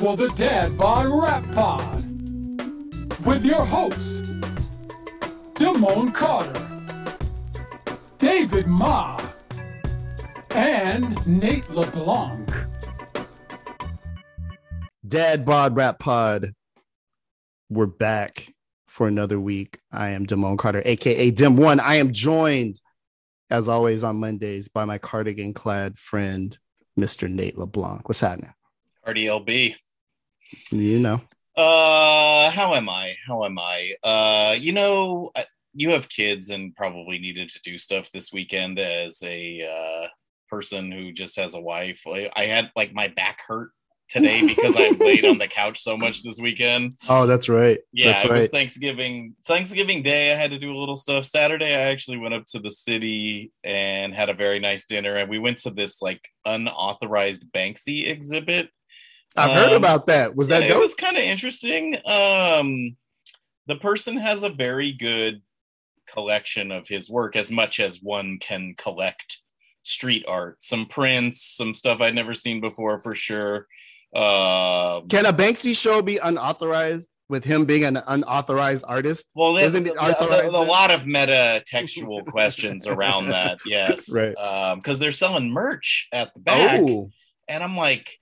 time for the Dad Bod Rap Pod with your hosts, Damone Carter, David Ma, and Nate LeBlanc. Dad Bod Rap Pod. We're back for another week. I am Damone Carter, aka Dim One. I am joined, as always, on Mondays by my cardigan clad friend, Mr. Nate LeBlanc. What's happening? RDLB. You know. Uh, how am I? How am I? Uh, you know, you have kids and probably needed to do stuff this weekend as a uh, person who just has a wife. I had like my back hurt today because I laid on the couch so much this weekend. Oh, that's right. Yeah, that's it was right. Thanksgiving. Thanksgiving Day, I had to do a little stuff. Saturday, I actually went up to the city and had a very nice dinner. And we went to this like unauthorized Banksy exhibit. I've heard Um, about that. Was that it was kind of interesting. Um, the person has a very good collection of his work, as much as one can collect street art. Some prints, some stuff I'd never seen before, for sure. Uh, Can a Banksy show be unauthorized with him being an unauthorized artist? well, there's Isn't it a, lot of meta textual questions around that. Yes, Right. Because they're selling merch at the back. Oh, and I'm like,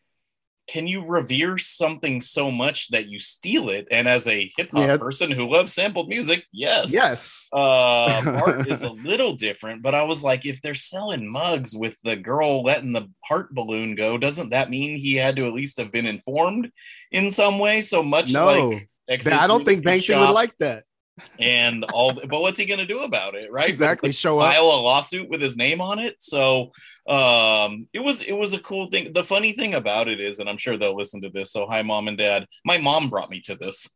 can you revere something so much that you steal it? And as a hip hop Yeah. person who loves sampled music, yes, yes. Uh, art is a little different, but I was like, if they're selling mugs with the girl letting the heart balloon go, doesn't that mean he had to at least have been informed in some way? So much No, like I don't think Banksy would like that. And all. But what's he gonna do about it, right? Exactly. Show up. file a lawsuit with his name on it. So um it was it was a cool thing. The funny thing about it is, and I'm sure they'll listen to this. So hi mom and dad. My mom brought me to this.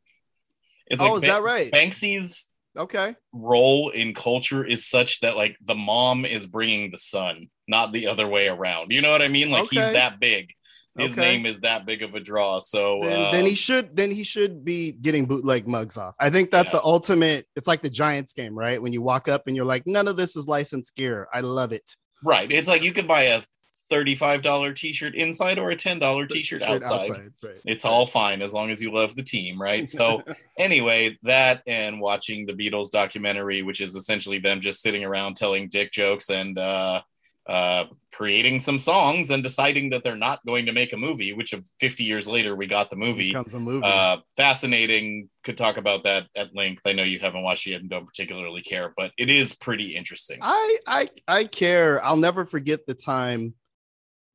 It's Oh, like is Ba- that right? Banksy's Okay. role in culture is such that like the mom is bringing the son, not the other way around. You know what I mean? Like Okay. he's that big. His Okay. name is that big of a draw. So then, then he um, should then he should be getting bootleg mugs off. I think that's Yeah. the ultimate. It's like the Giants game, right? When you walk up and you're like, none of this is licensed gear. I love it. right. It's like you could buy a $35 t-shirt inside or a $10 t-shirt Shirt outside. right. It's all fine as long as you love the team, right? So anyway, that and watching the Beatles documentary, which is essentially them just sitting around telling dick jokes and uh, uh, creating some songs and deciding that they're not going to make a movie. Which of 50 years later, we got the movie. becomes a movie. Uh, fascinating. Could talk about that at length. I know you haven't watched it yet and don't particularly care, but it is pretty interesting. I I I care. I'll never forget the time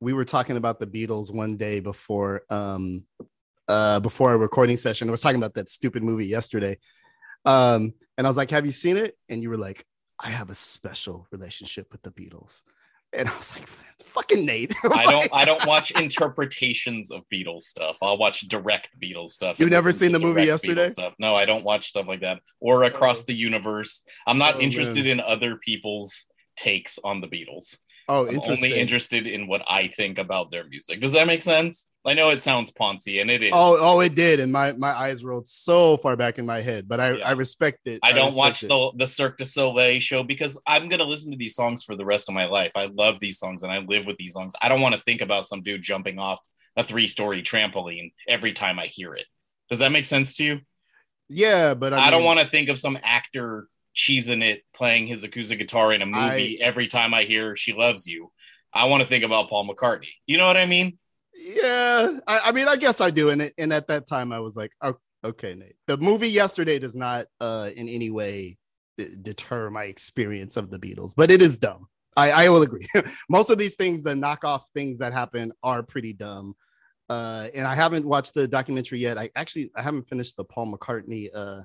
we were talking about the Beatles one day before um uh before a recording session. I was talking about that stupid movie yesterday. Um and I was like, "Have you seen it?" And you were like, "I have a special relationship with the Beatles." And I was like, "Fucking Nate." I, I don't. like- I don't watch interpretations of Beatles stuff. I'll watch direct Beatles stuff. You've never seen the movie yesterday? Stuff. No, I don't watch stuff like that or across oh. the universe. I'm not Oh, interested in other people's takes on the Beatles. Oh, I'm only interested in what I think about their music. Does that make sense? I know it sounds poncy, and it is. Oh, oh, it did, and my my eyes rolled so far back in my head. But I Yeah. I respect it. I don't watch it. the the Cirque du Soleil show because I'm gonna listen to these songs for the rest of my life. I love these songs and I live with these songs. I don't want to think about some dude jumping off a three story trampoline every time I hear it. Does that make sense to you? Yeah, but I, I, don't want to think of some actor cheesing it, playing his acoustic guitar in a movie every time I hear "She Loves You." I want to think about Paul McCartney. You know what I mean? Yeah, I, I mean, I guess I do. And and at that time, I was like, oh, okay, Nate. The movie yesterday does not uh in any way deter my experience of the Beatles, but it is dumb. I I will agree. Most of these things, the knockoff things that happen, are pretty dumb. Uh, and I haven't watched the documentary yet. I actually I haven't finished the Paul McCartney uh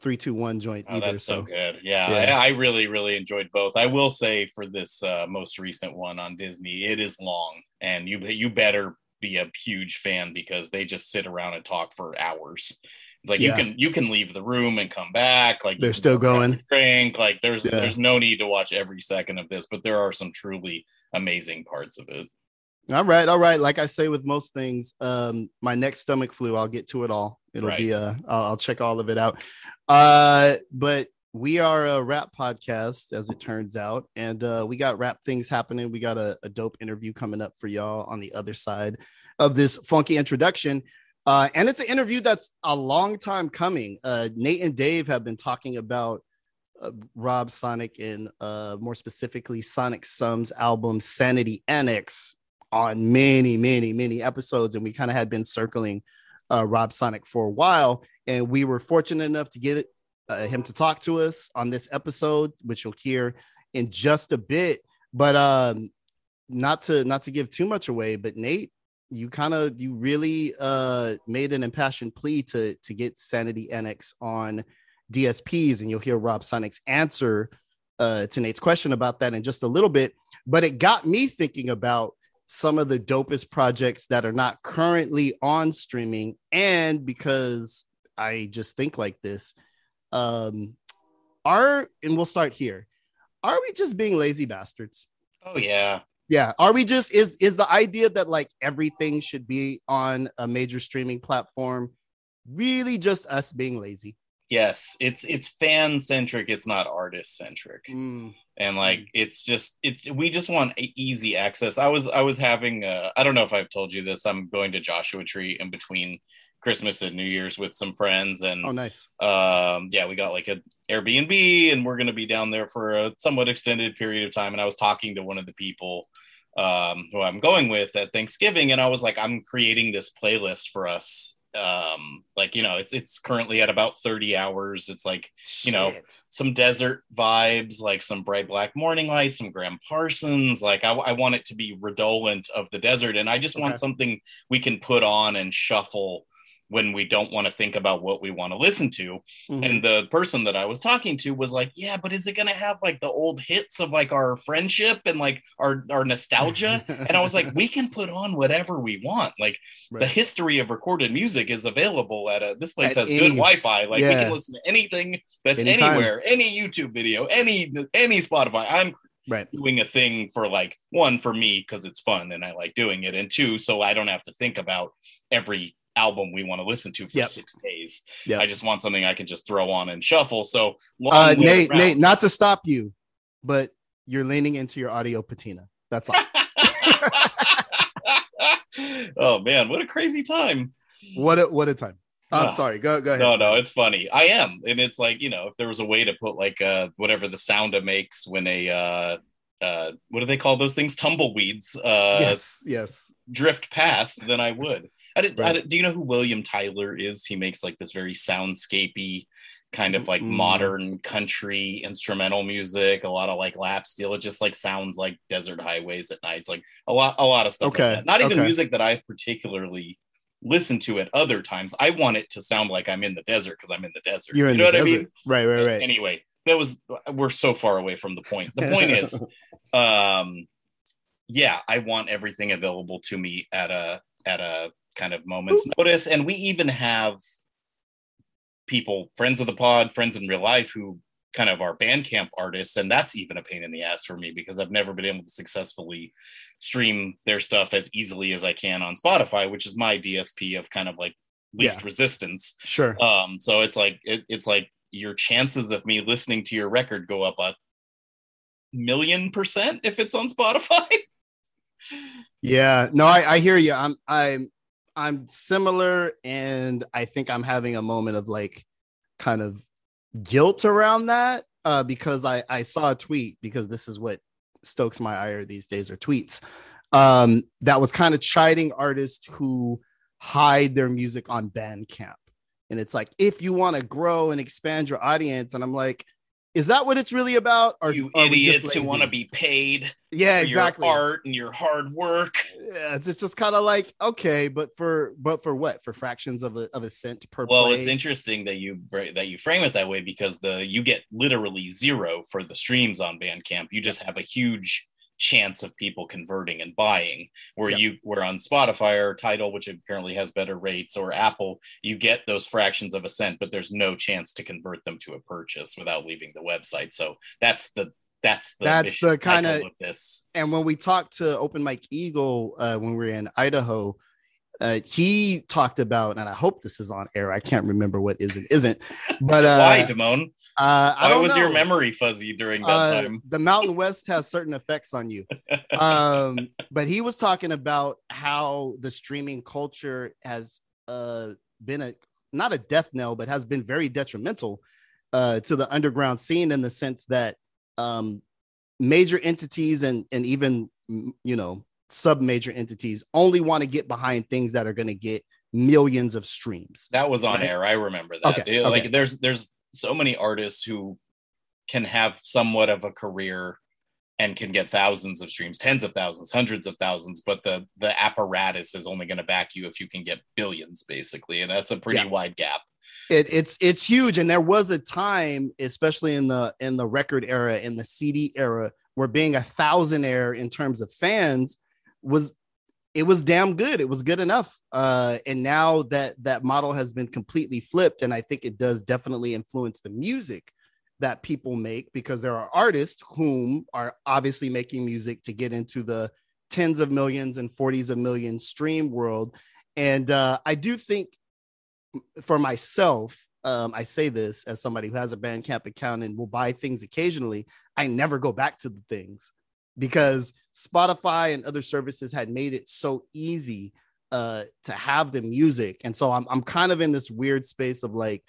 three two one joint Oh, either. that's so, So, good. Yeah, Yeah. I, I really, really enjoyed both. I will say for this uh, most recent one on Disney, it is long, and you you better be a huge fan because they just sit around and talk for hours. It's like Yeah. you can you can leave the room and come back. Like They're still going. Drink like there's Yeah. there's no need to watch every second of this, but there are some truly amazing parts of it. All right, all right. Like I say with most things, um, my next stomach flu, I'll get to it all. It'll Right. be uh, I'll, I'll check all of it out. Uh, but we are a rap podcast, as it turns out, and uh, we got rap things happening. We got a, a dope interview coming up for y'all on the other side of this funky introduction. Uh, and it's an interview that's a long time coming. Uh, Nate and Dave have been talking about uh, Rob Sonic and uh, more specifically Sonic Sum's album Sanity Annex on many, many, many episodes. And we kind of had been circling uh, Rob Sonic for a while. And we were fortunate enough to get uh, him to talk to us on this episode, which you'll hear in just a bit. But um, not to not to give too much away, but Nate you kind of you really uh made an impassioned plea to to get sanity annex on dsps and you'll hear rob sonic's answer uh to nate's question about that in just a little bit but it got me thinking about some of the dopest projects that are not currently on streaming and because i just think like this um are and we'll start here are we just being lazy bastards oh yeah yeah. Are we just is is the idea that like everything should be on a major streaming platform really just us being lazy? Yes, it's it's fan centric. It's not artist centric, mm. and like mm. it's just it's we just want easy access. I was I was having uh, I don't know if I've told you this. I'm going to Joshua Tree in between Christmas and New Year's with some friends, and oh, nice. Um, yeah, we got like an Airbnb, and we're going to be down there for a somewhat extended period of time. And I was talking to one of the people um, who I'm going with at Thanksgiving, and I was like, I'm creating this playlist for us. Um, like you know, it's it's currently at about 30 hours. It's like you know, some desert vibes, like some bright black morning lights, some Gram Parsons. Like I, I want it to be redolent of the desert, and I just okay. want something we can put on and shuffle when we don't want to think about what we want to listen to. Mm-hmm. And the person that I was talking to was like, "Yeah, but is it going to have like the old hits of like our friendship and like our our nostalgia?" and I was like, "We can put on whatever we want. Like right. the history of recorded music is available at a this place at has any, good Wi-Fi. Like yeah. we can listen to anything that's Anytime. anywhere, any YouTube video, any any Spotify. I'm right doing a thing for like one for me because it's fun and I like doing it, and two so I don't have to think about every album we want to listen to for yep. six days. Yep. I just want something I can just throw on and shuffle. So, uh, Nate, around. Nate, not to stop you, but you're leaning into your audio patina. That's all. oh man, what a crazy time! What a what a time! I'm sorry. Go go ahead. No, no, it's funny. I am, and it's like you know, if there was a way to put like uh whatever the sound it makes when a uh uh what do they call those things tumbleweeds uh yes yes drift past then i would I didn't, right. I didn't, do you know who William Tyler is? He makes like this very soundscapey kind of like mm. modern country instrumental music, a lot of like lap steel. It just like sounds like desert highways at night. It's like a lot, a lot of stuff. Okay. Like Not even okay. music that I particularly listen to at other times. I want it to sound like I'm in the desert because I'm in the desert. You're in you know the what desert. I mean? Right, right, right. Anyway, that was we're so far away from the point. The point is, um, yeah, I want everything available to me at a at a kind of moments notice. And we even have people, friends of the pod, friends in real life, who kind of are Bandcamp artists. And that's even a pain in the ass for me because I've never been able to successfully stream their stuff as easily as I can on Spotify, which is my DSP of kind of like least yeah. resistance. Sure. Um, so it's like it, it's like your chances of me listening to your record go up a million percent if it's on Spotify. yeah, no, I, I hear you. I'm I'm I'm similar, and I think I'm having a moment of like kind of guilt around that uh, because I I saw a tweet because this is what stokes my ire these days are tweets um, that was kind of chiding artists who hide their music on Bandcamp, and it's like if you want to grow and expand your audience, and I'm like is that what it's really about? Are you idiots who want to be paid? Yeah, exactly. Your art and your hard work. Yeah, it's just kind of like okay, but for but for what? For fractions of a of a cent per. Well, play? it's interesting that you that you frame it that way because the you get literally zero for the streams on Bandcamp. You just have a huge chance of people converting and buying. Where yep. you were on spotify or Tidal which apparently has better rates or apple you get those fractions of a cent but there's no chance to convert them to a purchase without leaving the website. So that's the that's the that's the kind of this. And when we talked to open mike eagle uh, when we were in idaho uh, he talked about, and I hope this is on air. I can't remember what is and isn't, but uh, Why, Damone? uh, I Why was your memory fuzzy during that Uh, time? the Mountain West has certain effects on you. Um, but he was talking about how the streaming culture has uh, been a not a death knell, but has been very detrimental uh, to the underground scene in the sense that um, major entities and and even you know sub major entities only want to get behind things that are going to get millions of streams. That was on Right. air. I remember that. Okay, It- Like there's there's so many artists who can have somewhat of a career and can get thousands of streams, tens of thousands, hundreds of thousands, but the the apparatus is only going to back you if you can get billions, basically, and that's a pretty Yeah. wide gap. it, it's it's huge and there was a time especially in the in the record era in the cd era where being a thousandaire in terms of fans was it was damn good. It was good enough. Uh and now that that model has been completely flipped and i think it does definitely influence the music that people make because there are artists whom are obviously making music to get into the tens of millions and 40s of millions stream world. And uh i do think for myself, um, I say this as somebody who has a Bandcamp account and will buy things occasionally. I never go back to the things because Spotify and other services had made it so easy uh, to have the music, and so I'm I'm kind of in this weird space of like,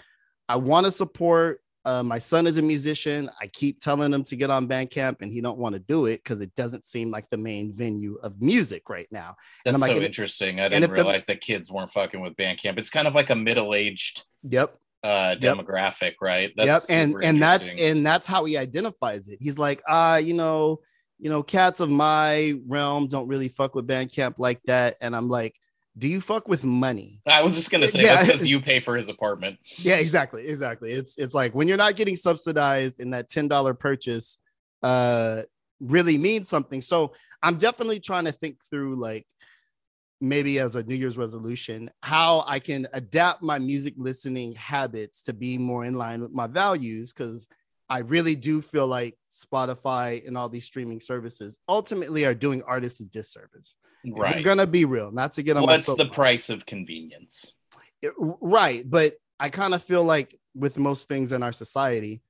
I want to support. Uh, my son is a musician. I keep telling him to get on Bandcamp, and he don't want to do it because it doesn't seem like the main venue of music right now. And That's I'm so and- interesting. I didn't if the- realize that kids weren't fucking with Bandcamp. It's kind of like a middle-aged Yep. uh Yep. demographic, right? yep and and that's and that's how he identifies it he's like ah you know you know cats of my realm don't really fuck with bandcamp like that and i'm like do you fuck with money I was just gonna say Yeah. that's because you pay for his apartment. yeah exactly exactly it's it's like when you're not getting subsidized and that $10 purchase uh really means something so i'm definitely trying to think through like maybe as a new year's resolution how i can adapt my music listening habits to be more in line with my values because i really do feel like spotify and all these streaming services ultimately are doing artists a disservice If Right. gonna be real not to get on What's the price of convenience? It- right but i kind of feel like with most things in our society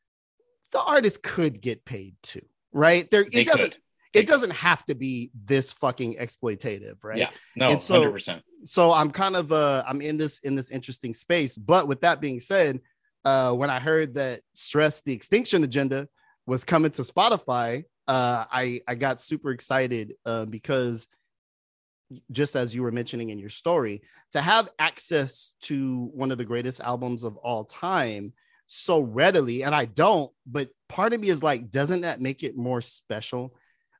the artist could get paid too right there They it doesn't could. It doesn't have to be this fucking exploitative right Yeah. No, hundred percent. so i'm kind of uh i'm in this in this interesting space but with that being said uh when i heard that stress the extinction agenda was coming to spotify uh i i got super excited uh, because just as you were mentioning in your story to have access to one of the greatest albums of all time so readily and i don't but part of me is like doesn't that make it more special?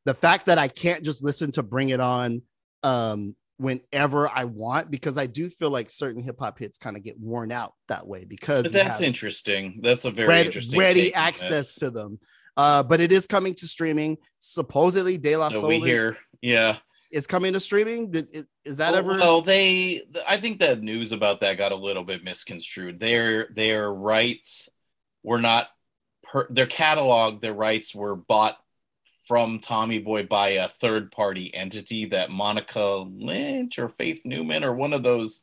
The fact that i can't just listen to bring it on um whenever i want because i do feel like certain hip-hop hits kind of get worn out that way because But that's interesting. That's a very red- interesting ready access to them uh but it is coming to streaming supposedly de la So soul we is- hear, yeah. it's coming to streaming is, is that ever Well, they. I think the news about that got a little bit misconstrued. Their their rights were not. Per, their catalog, their rights were bought from Tommy Boy by a third party entity that Monica Lynch or Faith Newman or one of those.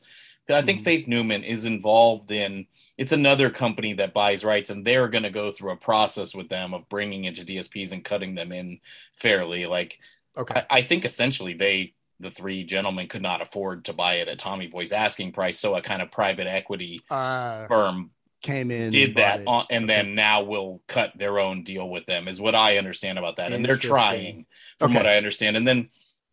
I think Mhm. Faith Newman is involved in. It's another company that buys rights, and they're going to go through a process with them of bringing into DSPs and cutting them in fairly. Like okay I, I think essentially they, the three gentlemen, could not afford to buy it at Tommy Boy's asking price. So a kind of private equity uh firm came in did that, on, and Okay. then now will cut their own deal with them, is what I understand about that. And they're trying, from Okay. what I understand. And then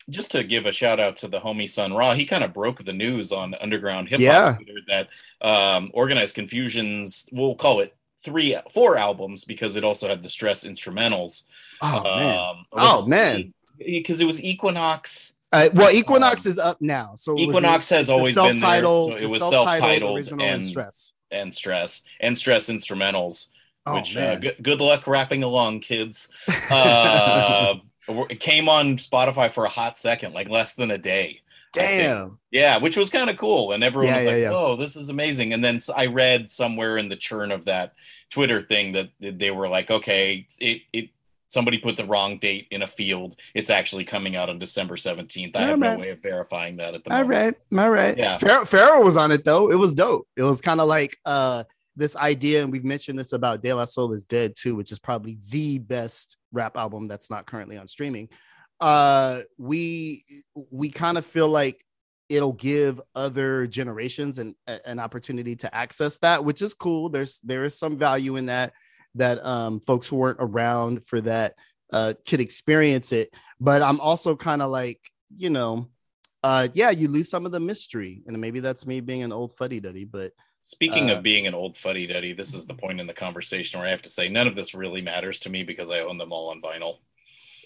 just to give a shout out to the homie Sun Ra, he kind of broke the news on Underground Hip Hop Yeah. That um, Organized Konfusion's, we'll call it three, four albums because it also had the stress instrumentals. oh man Um, Oh, man. because it was Equinox. uh, well equinox is up now so was Equinox has always been there, self-titled- so it was self-titled self-titled original and and- stress and stress and stress instrumentals. oh which uh, good, good luck rapping along, kids. Uh, it came on Spotify for a hot second, like less than a day. damn Yeah, which was kind of cool, and everyone Yeah, was yeah, like, yeah. "Oh, this is amazing!" And then I read somewhere in the churn of that Twitter thing that they were like, "Okay, it it somebody put the wrong date in a field. It's actually coming out on December 17th. I All have no way of verifying that at the All moment. All right. All right. Yeah. Pharoahe, Pharoahe was on it though. It was dope. It was kind of like uh this idea, and we've mentioned this about De La Soul is Dead too, which is probably the best rap album that's not currently on streaming. Uh, we we kind of feel like it'll give other generations an a- an opportunity to access that, which is cool. There's there is some value in that that um folks who weren't around for that uh could experience it. But I'm also kind of like, you know, uh yeah you lose some of the mystery and maybe that's me being an old fuddy-duddy but Speaking Uh, of being an old fuddy duddy, this is the point in the conversation where I have to say none of this really matters to me because I own them all on vinyl.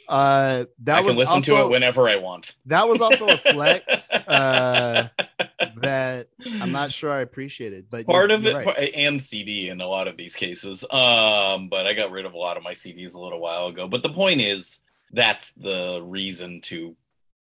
Uh that I was can listen also, to it whenever I want. that was also a flex uh that i'm not sure i appreciated but part you're- of it you're right. and cd in a lot of these cases um but i got rid of a lot of my cds a little while ago. But the point is that's the reason to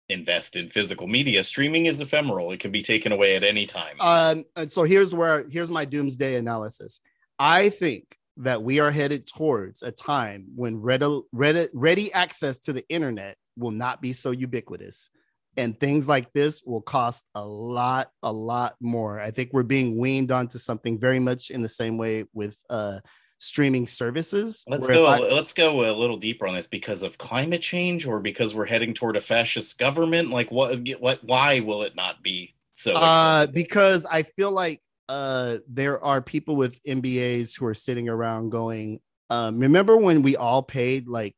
invest in physical media. Streaming is ephemeral. It can be taken away at any time. Um and so here's where here's my doomsday analysis. I think that we are headed towards a time when ready, ready, ready access to the internet will not be so ubiquitous. And things like this will cost a lot a lot more. I think we're being weaned onto something very much in the same way with uh streaming services let's go I- let's go a little deeper on this because of climate change or because we're heading toward a fascist government? Like what what why will it not be so uh because i feel like uh there are people with mbas who are sitting around going um remember when we all paid like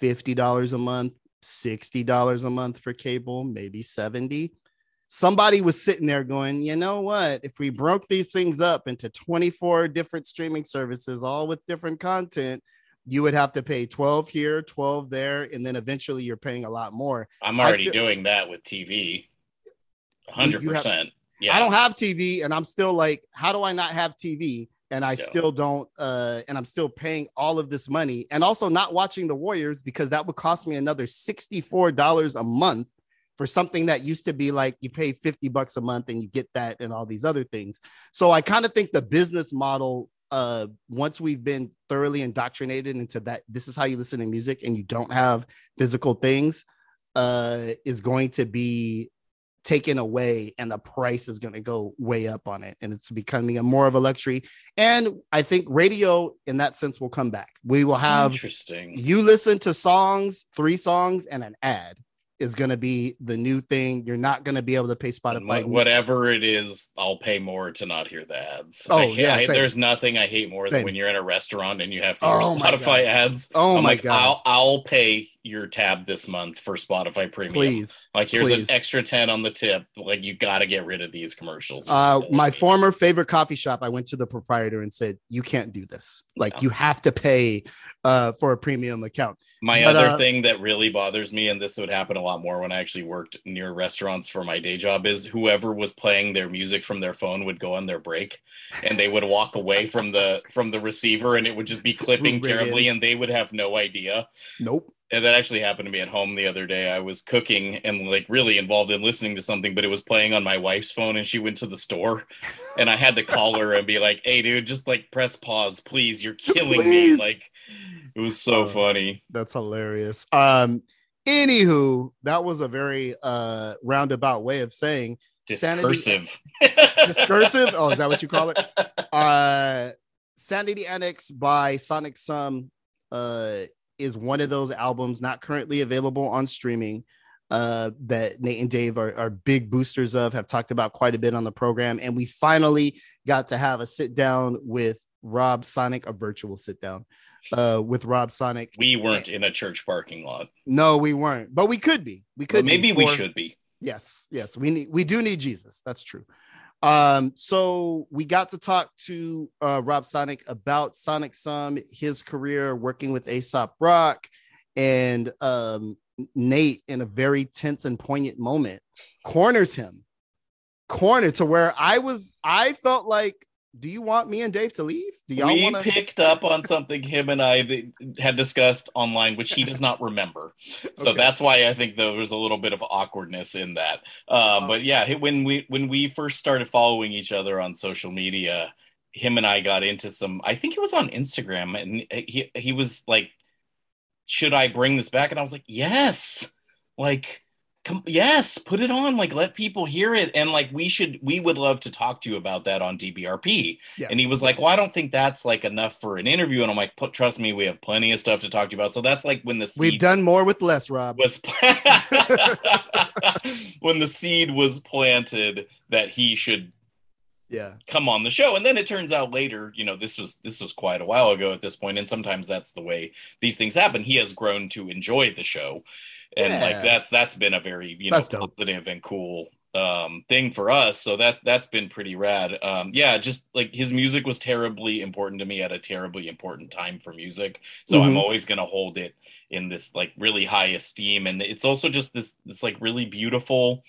$50 a month $60 a month for cable maybe 70 somebody was sitting there going you know what? If we broke these things up into 24 different streaming services all with different content you would have to pay 12 here 12 there and then eventually you're paying a lot more. I'm already feel- doing that with tv You- you have- 100% yeah I don't have TV and I'm still like, how do I not have TV? And I Yeah. still don't, uh, and I'm still paying all of this money and also not watching the Warriors because that would cost me another $64 a month for something that used to be like you pay 50 bucks a month and you get that and all these other things. So I kind of think the business model, uh, once we've been thoroughly indoctrinated into that, this is how you listen to music and you don't have physical things, uh, is going to be taken away and the price is going to go way up on it and it's becoming a more of a luxury. And i think radio in that sense will come back. We will have interesting. you listen to songs three songs and an ad is going to be the new thing. You're not going to be able to pay spotify wha- whatever it is, I'll pay more to not hear the ads. Oh, I yeah, I- there's nothing I hate more than when you're in a restaurant and you have to oh hear Oh Spotify ads. oh I'm my like, god. I'll I'll pay your tab this month for Spotify Premium. please Like, here's please. an extra ten on the tip. Like, you got to get rid of these commercials. uh, my former favorite coffee shop, I went to the proprietor and said, "You can't do this. Like, No. you have to pay uh, for a premium account." My But, other uh, thing that really bothers me, and this would happen a lot more when I actually worked near restaurants for my day job, is whoever was playing their music from their phone would go on their break, and they would walk away from the from the receiver, and it would just be clipping terribly, and they would have no idea. Nope. And that actually happened to me at home the other day. I was cooking and like really involved in listening to something, but it was playing on my wife's phone, and she went to the store, and I had to call her and be like, "Hey, dude, just like press pause, please. You're killing Please. me." Like, it was so Oh. funny. That's hilarious. Um, anywho, that was a very uh roundabout way of saying sanity- Discursive. discursive. Oh, is that what you call it? Uh, Sanity Annex by Sonic Sum uh is one of those albums not currently available on streaming. Uh, that Nate and Dave are, are big boosters of, have talked about quite a bit on the program, and we finally got to have a sit down with Rob Sonic, a virtual sit down uh, with Rob Sonic. We weren't in a church parking lot. No, we weren't, but we could be. We could. be maybe we for- should be. Yes, yes, we need. We do need Jesus. That's true. Um, so we got to talk to uh, Rob Sonic about Sonic Sum, his career working with Aesop Rock, and um, Nate in a very tense and poignant moment corners him, corner to where I was. I felt like, do you want me and Dave to leave? Do y'all we want to? picked up on something him and I had discussed online, which he does not remember. So Okay. that's why I think there was a little bit of awkwardness in that. Um, but yeah, when we when we first started following each other on social media, him and I got into some. I think it was on Instagram, and he he was like should I bring this back? And I was like, yes, like, come, yes, put it on, like, let people hear it. And like, we should, we would love to talk to you about that on DBRP. Yeah. And he was like, well, I don't think that's like enough for an interview. And I'm like, trust me, we have plenty of stuff to talk to you about. So that's like when the We've done more with less, Rob. was when the seed was planted that he should Yeah. come on the show and then it turns out later you know this was this was quite a while ago at this point and sometimes that's the way these things happen he has grown to enjoy the show and Yeah. like that's that's been a very you know positive and cool um thing for us. So that's that's been pretty rad. Um yeah just like his music was terribly important to me at a terribly important time for music. So i'm Mhm. always going to hold it in this like really high esteem. And it's also just this this like really beautiful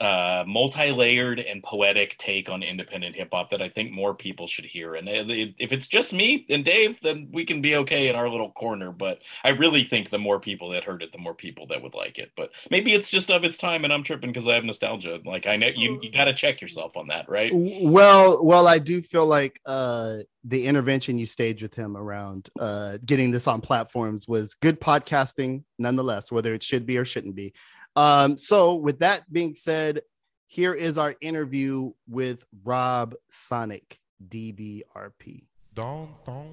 uh multi-layered and poetic take on independent hip hop that I think more people should hear. And if it's just me and Dave then we can be okay in our little corner. But I really think the more people that heard it the more people that would like it. But maybe it's just of its time and I'm tripping because I have nostalgia. Like I know you you got to check yourself on that right? Well, well, I do feel like uh the intervention you staged with him around uh getting this on platforms was good podcasting nonetheless, whether it should be or shouldn't be. Um, so with that being said, here is our interview with Rob Sonic, DBRP. Don, don.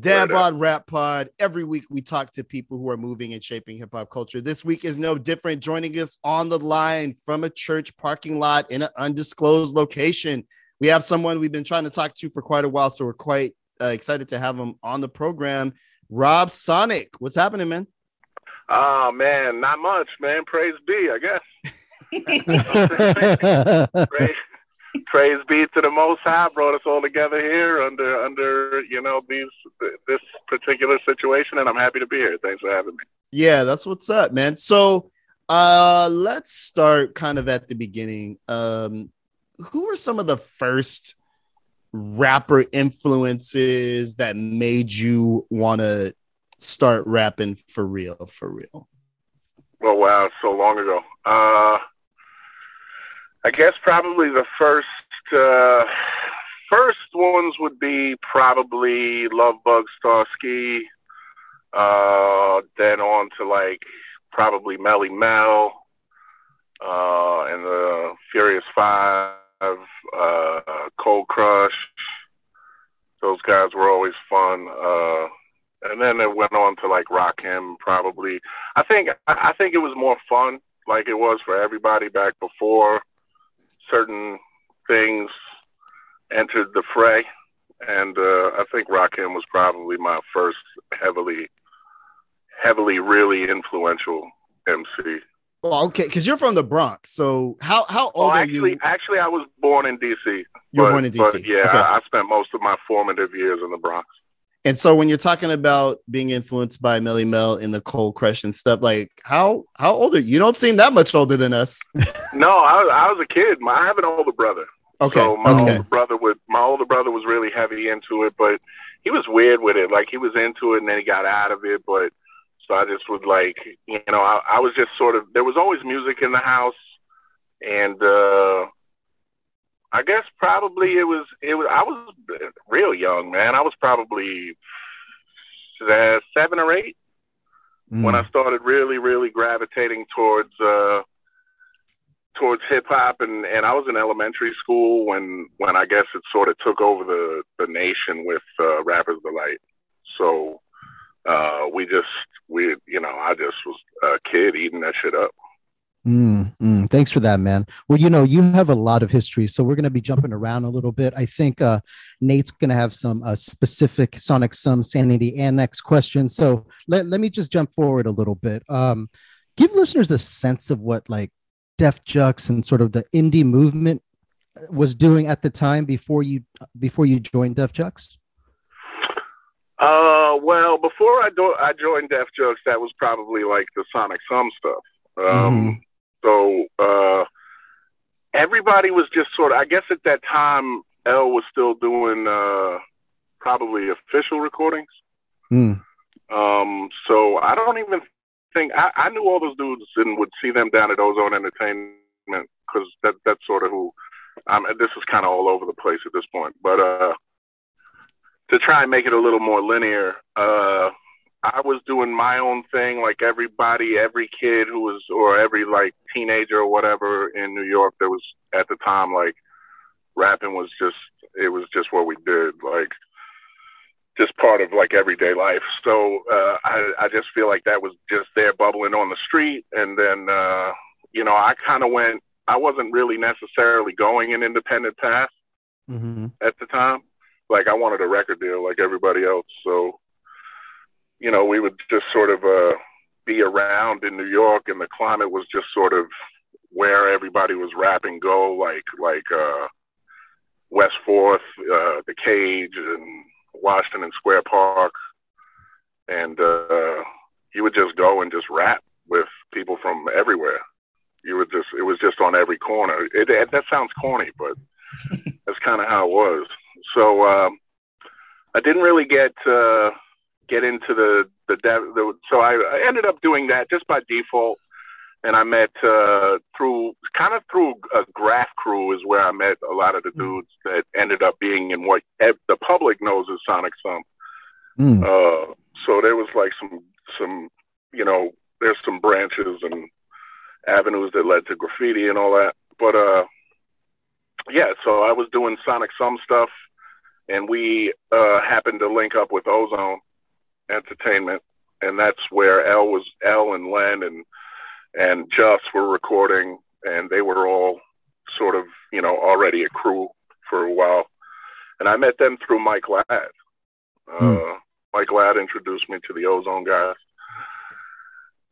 Dad Right. Bod Rap Pod. Every week we talk to people who are moving and shaping hip hop culture. This week is no different. Joining us on the line from a church parking lot in an undisclosed location. We have someone we've been trying to talk to for quite a while, so we're quite uh, excited to have him on the program. Rob Sonic, what's happening, man? Oh man, not much, man. Praise be, I guess. praise, praise be to the Most High, brought us all together here under under you know these this particular situation, and I'm happy to be here. Thanks for having me. Yeah, that's what's up, man. So uh let's start kind of at the beginning. Um who were some of the first rapper influences that made you want to start rapping for real for real? Oh wow, so long ago. Uh, I guess probably the first uh, first ones would be probably Love Bug Starsky, uh, then on to like probably Melle Mel, uh, and the Furious Five, uh, Cold Crush. Those guys were always fun. Uh, and then it went on to like Rakim probably. I think I think it was more fun, like it was for everybody back before certain things entered the fray. And uh, I think Rakim was probably my first heavily, heavily, really influential MC. Well, okay, because you're from the Bronx. So how how Oh, old are actually, you? actually, I was born in DC. You were born in but DC. yeah, Okay. I, I spent most of my formative years in the Bronx. And so when you're talking about being influenced by Melle Mel in the Cold Crush and stuff, like how how old are you? You don't seem that much older than us. No, I, was- I was a kid. My, I have an older brother. Okay. So my okay. older brother would my older brother was really heavy into it, but he was weird with it. Like he was into it and then he got out of it. But so I just would like you know, I, I was just sort of there was always music in the house and uh I guess probably it was it was I was real young, man. I was probably uh, seven or eight when I started really, really gravitating towards uh, towards hip hop, and and I was in elementary school when when I guess it sort of took over the the nation with uh, Rappers Delight. So uh, we just we you know I just was a kid eating that shit up. Mm, mm, thanks for that, man. Well, you know, you have a lot of history, so we're going to be jumping around a little bit. I think uh, Nate's going to have some uh, specific Sonic Sum Sanity Annex questions. So let, let me just jump forward a little bit. Um, give listeners a sense of what like Def Jux and sort of the indie movement was doing at the time before you before you joined Def Jux? Uh, well, before I do- I joined Def Jux, that was probably like the Sonic Sum stuff. Um, so uh, everybody was just sort of. I guess at that time, L was still doing uh, probably official recordings. Mm. Um, so I don't even think I, I knew all those dudes and would see them down at Ozone Entertainment because that that's sort of who. Um, this is kind of all over the place at this point, but uh, to try and make it a little more linear, uh, I was doing my own thing, like everybody, every kid who was, or every like teenager or whatever in New York that was at the time, like rapping was just, it was just what we did, like just part of like everyday life. So uh, I, I just feel like that was just there bubbling on the street, and then uh, you know I kind of went. I wasn't really necessarily going an independent path hmm at the time. Like I wanted a record deal like everybody else. So, you know, we would just sort of uh, be around in New York and the climate was just sort of where everybody was rapping go, like like uh West Fourth, uh the cage and Washington Square Park. And uh you would just go and just rap with people from everywhere. You would just it was just on every corner. It, it that sounds corny, but that's kind of how it was. So um, I didn't really get uh, get into the the, dev, the so I, ended up doing that just by default. And I met uh, through kind of through a graph crew is where I met a lot of the dudes that ended up being in what the public knows as Sonic Sum. Mm. Uh, so there was like some some you know there's some branches and avenues that led to graffiti and all that. But uh, yeah, so I was doing Sonic Sum stuff, and we uh, happened to link up with Ozone Entertainment, and that's where L was L and Len and and Just were recording, and they were all sort of you know already a crew for a while, and I met them through Mike Ladd. Uh, Hmm. Mike Ladd introduced me to the Ozone guys.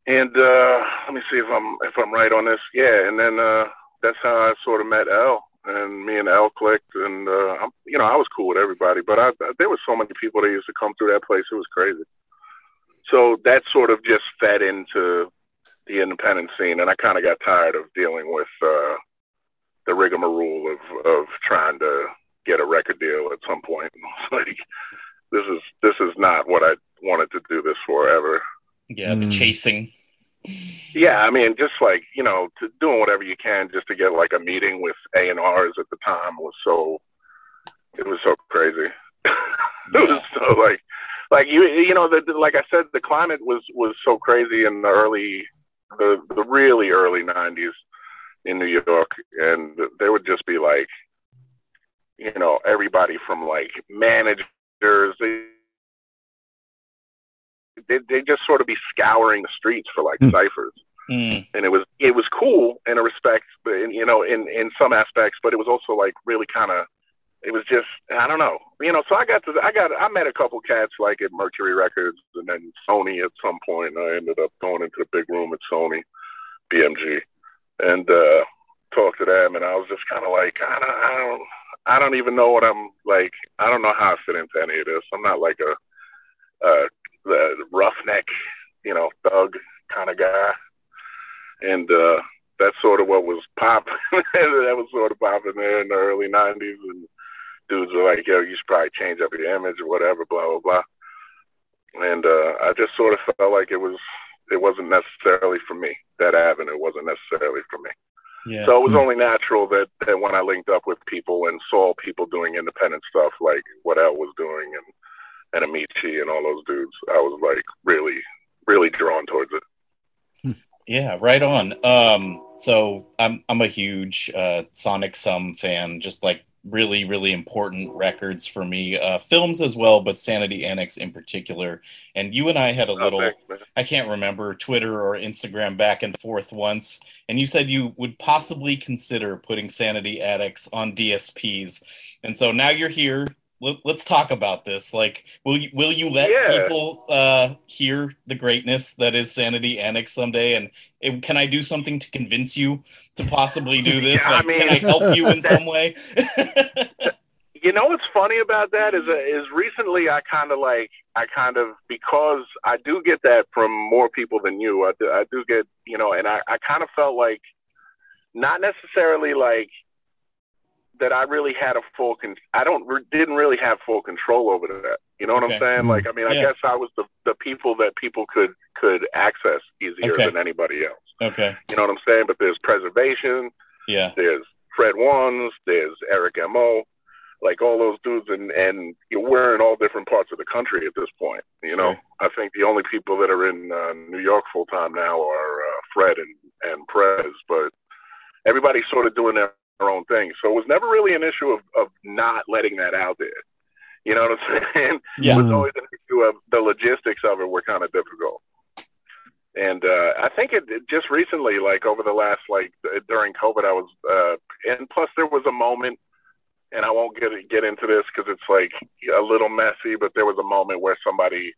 And uh, let me see if I'm if I'm right on this. Yeah, and then uh, that's how I sort of met L, and me and L clicked, and uh, I'm, you know I was cool with everybody, but I, there was so many people that used to come through that place. It was crazy. So that sort of just fed into the independent scene, and I kind of got tired of dealing with uh, the rigmarole of of trying to get a record deal at some point. like this is this is not what I wanted to do this for ever. Yeah, the Mm. chasing. Yeah, I mean, just like you know, to, doing whatever you can just to get like a meeting with A and R's at the time was so it was so crazy. it was so like like you you know the, the- like I said, the climate was was so crazy in the early the the really early '90s in New York, and there would just be like you know everybody from like managers. They they just sort of be scouring the streets for like Hmm. ciphers Mm. and it was it was cool in a respect, but in, you know, in in some aspects, but it was also like really kind of, it was just I don't know, you know. So I got to I got I met a couple cats like at Mercury Records and then Sony at some point. I ended up going into the big room at Sony, BMG, and uh, talked to them, and I was just kind of like I don't I don't I don't even know what I'm like. I don't know how I fit into any of this. I'm not like a, uh, the roughneck, you know, thug kind of guy and uh, that's sort of what was popping. that was sort of popping there in the early '90s, and dudes were like, "Yo, you should probably change up your image or whatever." Blah blah blah. And uh, I just sort of felt like it was it wasn't necessarily for me. That avenue wasn't necessarily for me. Yeah. So it was Hmm. only natural that, that when I linked up with people and saw people doing independent stuff like what L was doing and and Amici and all those dudes, I was like really really drawn towards it. Yeah, right on. Um, so I'm I'm a huge uh, Sonic Sum fan. Just like really, really important records for me. Uh, films as well, but Sanity Annex in particular. And you and I had a Oh, little. thanks. I can't remember Twitter or Instagram back and forth once, and you said you would possibly consider putting Sanity Annex on DSPs. And so now you're here let, us talk about this. Like, will you will you let Yeah. people uh, hear the greatness that is Sanity Annex someday? And it, can I do something to convince you to possibly do this? Yeah, I like, can I help you in some way? You know what's funny about that is uh, is recently I kind of like I kind of because I do get that from more people than you. I do, I do get you know, and I I kind of felt like not necessarily like that I really had a full con- I don't re- didn't really have full control over that. You know what Okay. I'm saying? Mm. Like I mean, I Yeah. guess I was the the people that people could could access easier Okay. than anybody else. okay. You know what I'm saying? But there's preservation, Yeah. there's Fred Ones, there's Eric Mo, like all those dudes, and and you know, we're in all different parts of the country at this point. You know, I think the only people that are in uh, New York full time now are uh, Fred and and Prez, but everybody's sort of doing their, their own thing. So it was never really an issue of of not letting that out there. You know what I'm saying? Yeah. It was always an issue of the logistics of it were kind of difficult. And uh, I think it, it just recently, like over the last, like during COVID, I was, uh, and plus there was a moment, and I won't get get into this because it's like a little messy, but there was a moment where somebody,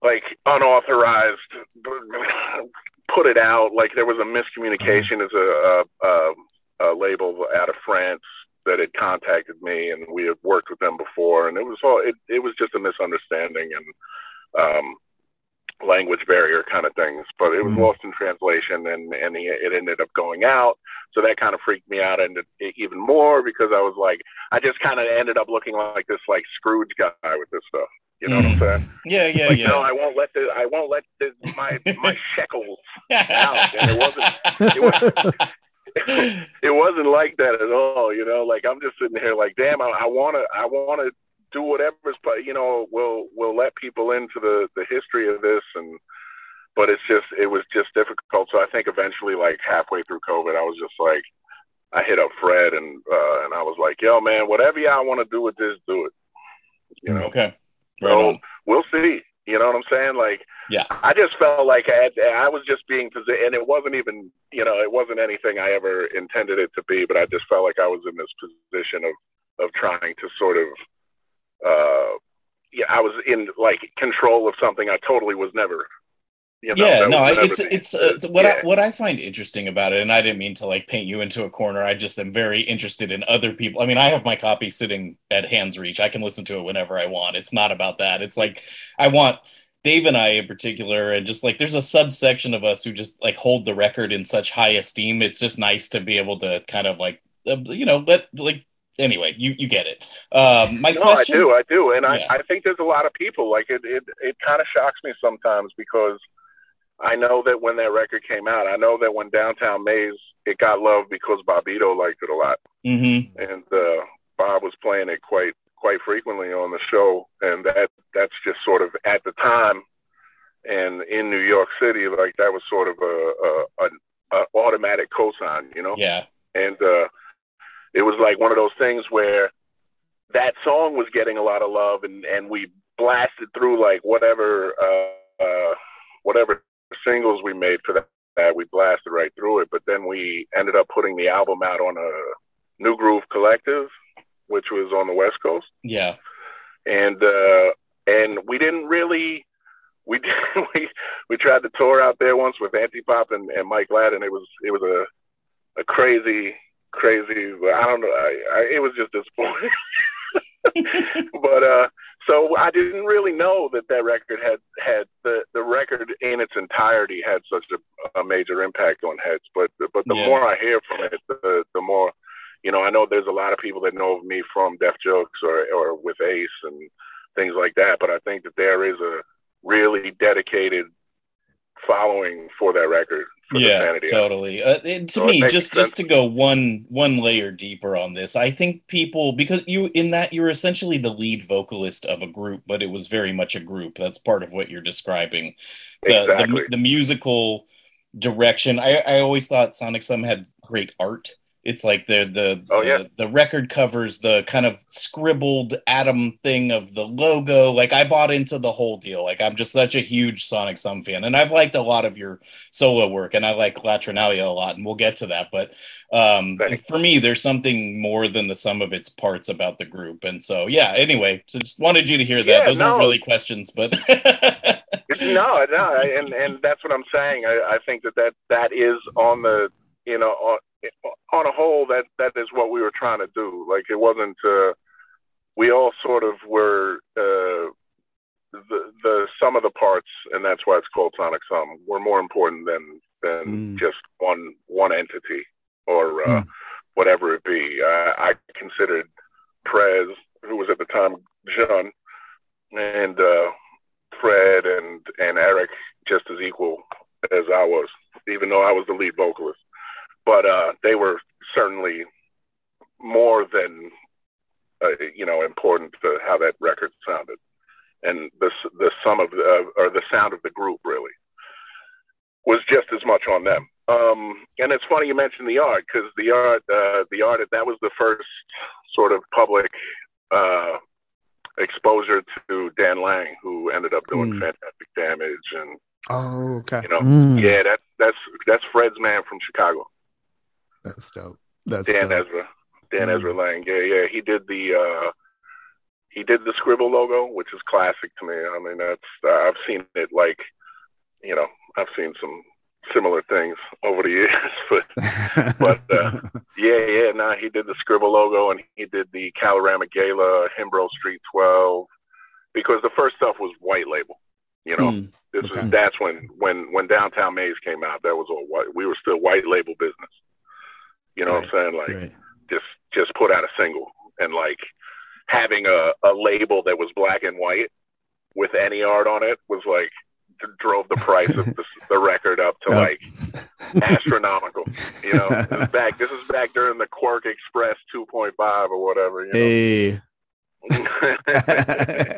like unauthorized, put it out. Like there was a miscommunication as a, a, a, a label out of France that had contacted me, and we had worked with them before, and it was all it, it was just a misunderstanding and um, language barrier kind of things. But it was Mhm. lost in translation, and and he, it ended up going out. So that kind of freaked me out, and it, even more because I was like, I just kind of ended up looking like this like Scrooge guy with this stuff. You know what I'm saying? Yeah. Yeah. Like, yeah. no, I won't let the I won't let the, my my shekels out, and it wasn't it was it wasn't like that at all. You know, like I'm just sitting here like, damn, I, I wanna, I wanna do whatever's, but you know, we'll, we'll let people into the the history of this, and but it's just, it was just difficult. So I think eventually, like halfway through COVID, I was just like, I hit up Fred, and uh, and I was like, yo, man, whatever y'all want to do with this, do it. You know, okay. Right so on. we'll see. You know what I'm saying? Like, Yeah. I just felt like I, had, I was just being positioned, and it wasn't even, you know, it wasn't anything I ever intended it to be, but I just felt like I was in this position of, of trying to sort of, uh, yeah, I was in like control of something I totally was never. You know, yeah, no, it's it's uh, it's what yeah. I what I find interesting about it, and I didn't mean to like paint you into a corner. I just am very interested in other people. I mean, I have my copy sitting at hand's reach. I can listen to it whenever I want. It's not about that. It's like I want Dave and I in particular, and just like there's a subsection of us who just like hold the record in such high esteem. It's just nice to be able to kind of like uh, you know but like anyway you you get it. Um, my no, question. I do, I do, and Yeah. I, I think there's a lot of people like it. It, it kind of shocks me sometimes because I know that when that record came out, I know that when Downtown Maze it got love because Bobbito liked it a lot, Mm-hmm. and uh, Bob was playing it quite quite frequently on the show, and that that's just sort of at the time, and in New York City, like that was sort of a, a, a, a automatic cosign, you know Yeah. and uh, it was like one of those things where that song was getting a lot of love, and and we blasted through like whatever uh, uh, whatever singles we made for that. that we blasted right through it, but then we ended up putting the album out on a New Groove Collective, which was on the West Coast Yeah. and uh and we didn't really we did, we we tried to tour out there once with Antipop and, and Mike Ladd and it was it was a a crazy crazy I don't know I, I it was just disappointing but uh so I didn't really know that that record had had the the record in its entirety had such a, a major impact on heads but but the Yeah. more I hear from it the the more you know I know there's a lot of people that know of me from Def Jux or or with Ace and things like that but I think that there is a really dedicated following for that record yeah totally. Uh, to So me just sense. just to go one one layer deeper on this i think people because you in that you're essentially the lead vocalist of a group but it was very much a group. That's part of what you're describing. The exactly. the, the musical direction. I i always thought sonic Sum had great art It's like the the Oh, the, yeah. the record covers the kind of scribbled atom thing of the logo. Like I bought into the whole deal. Like I'm just such a huge Sonic Sum fan, and I've liked a lot of your solo work, and I like Latrinalia a lot, and we'll get to that. But um, for me, there's something more than the sum of its parts about the group, and so yeah. Anyway, so just wanted you to hear that. Yeah, Those aren't really questions, but no, no, and and that's what I'm saying. I, I think that, that that is on the you know on, a whole that that is what we were trying to do. Like it wasn't. Uh, we all sort of were uh, the the sum of the parts, and that's why it's called Sonic Sum. We're more important than than Mm. just one one entity or uh, whatever it be. I, I considered Prez, who was at the time John, and uh, Fred and and Eric just as equal as I was, even though I was the lead vocalist. But uh, they were certainly more than uh, you know important to how that record sounded, and the the sum of the, uh, or the sound of the group really was just as much on them. Um, and it's funny you mentioned the art because the art, uh, the art that was the first sort of public uh, exposure to Dan Lang, who ended up doing Mm. Fantastic Damage, and Oh, okay. you know, Mm. yeah, that's that's that's Fred's man from Chicago, That's dope. That's Dan dope. Ezra, Dan Mm. Ezra Lang. Yeah, yeah, he did the uh, he did the scribble logo, which is classic to me. I mean, that's uh, I've seen it like, you know, I've seen some similar things over the years, but But, uh, Yeah, yeah. Nah, he did the Scribble logo and he did the Kalorama Gala, Himbro Street 12, because the first stuff was white label. You know, Mm, this okay. was that's when when when Downtown Maze came out. That was all white. We were still white label business. You know what I'm saying? Like right. just just put out a single and like having a a label that was black and white with any art on it was like drove the price of the, the record up to Yep. like astronomical. You know, this is back. This is back during the QuarkXPress 2.5 or whatever. You Hey.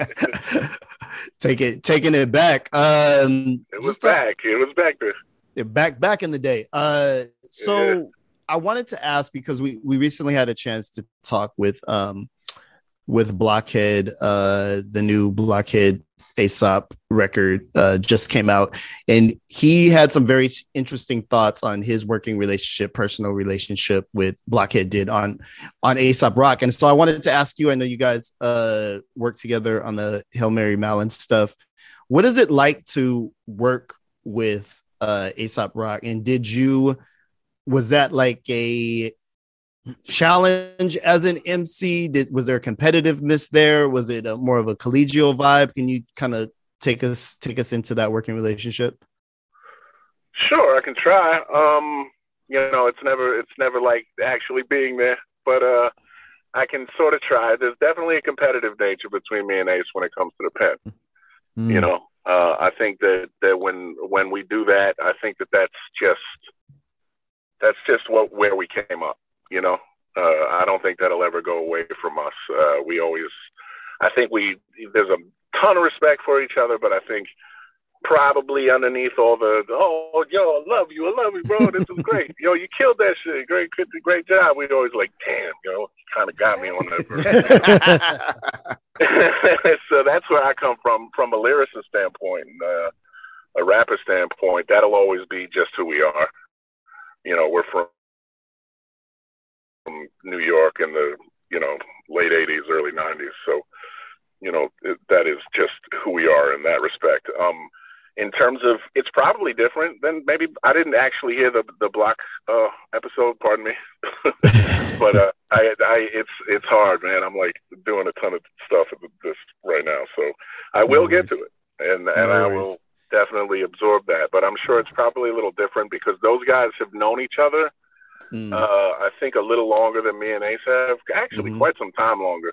Take it, taking it back. Um, it was back. It was back there. Back back in the day. Uh, so I wanted to ask because we we recently had a chance to talk with um with Blockhead. Uh, the new Blockhead Aesop record uh, just came out, and he had some very interesting thoughts on his working relationship, personal relationship with Blockhead did on on Aesop Rock. And so I wanted to ask you. I know you guys uh work together on the Hail Mary Mallon stuff. What is it like to work with uh Aesop Rock? And did you was that like a challenge as an MC? Did was there competitiveness there? Was it a, more of a collegial vibe? Can you kind of take us take us into that working relationship? Sure, I can try. Um, you know, it's never it's never like actually being there, but uh, I can sort of try. There's definitely a competitive nature between me and Ace when it comes to the pen. Mm. You know, uh, I think that that when when we do that, I think that that's just that's just what where we came up. You know, uh, I don't think that'll ever go away from us. Uh, we always, I think we there's a ton of respect for each other, but I think probably underneath all the oh yo I love you I love you bro this is great yo you killed that shit great great job we always like damn yo kind of got me on that so that's where I come from, from a lyricist standpoint, and, uh, a rapper standpoint. That'll always be just who we are. You know, we're from, New York in the you know late '80s, early '90s. So, you know, it, that is just who we are in that respect. Um, in terms of, it's probably different than maybe I didn't actually hear the the block uh, episode. Pardon me, but uh, I, I, it's it's hard, man. I'm like doing a ton of stuff at this right now, so I will No get to it, and and No I will definitely absorb that. But I'm sure it's probably a little different because those guys have known each other. Mm. Uh, I think a little longer than me and Ace have, actually Mhm. quite some time longer.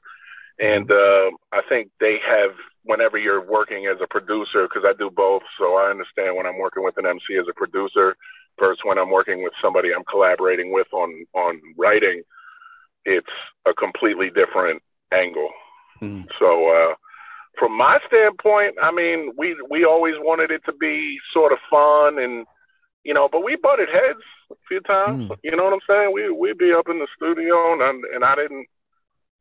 And uh, I think they have, whenever you're working as a producer, because I do both, so I understand when I'm working with an MC as a producer versus when I'm working with somebody I'm collaborating with on on writing, it's a completely different angle. Mm. So uh, from my standpoint, I mean, we we always wanted it to be sort of fun and you know, but we butted heads a few times. Mm. You know what I'm saying? We we'd be up in the studio, and I- and I didn't,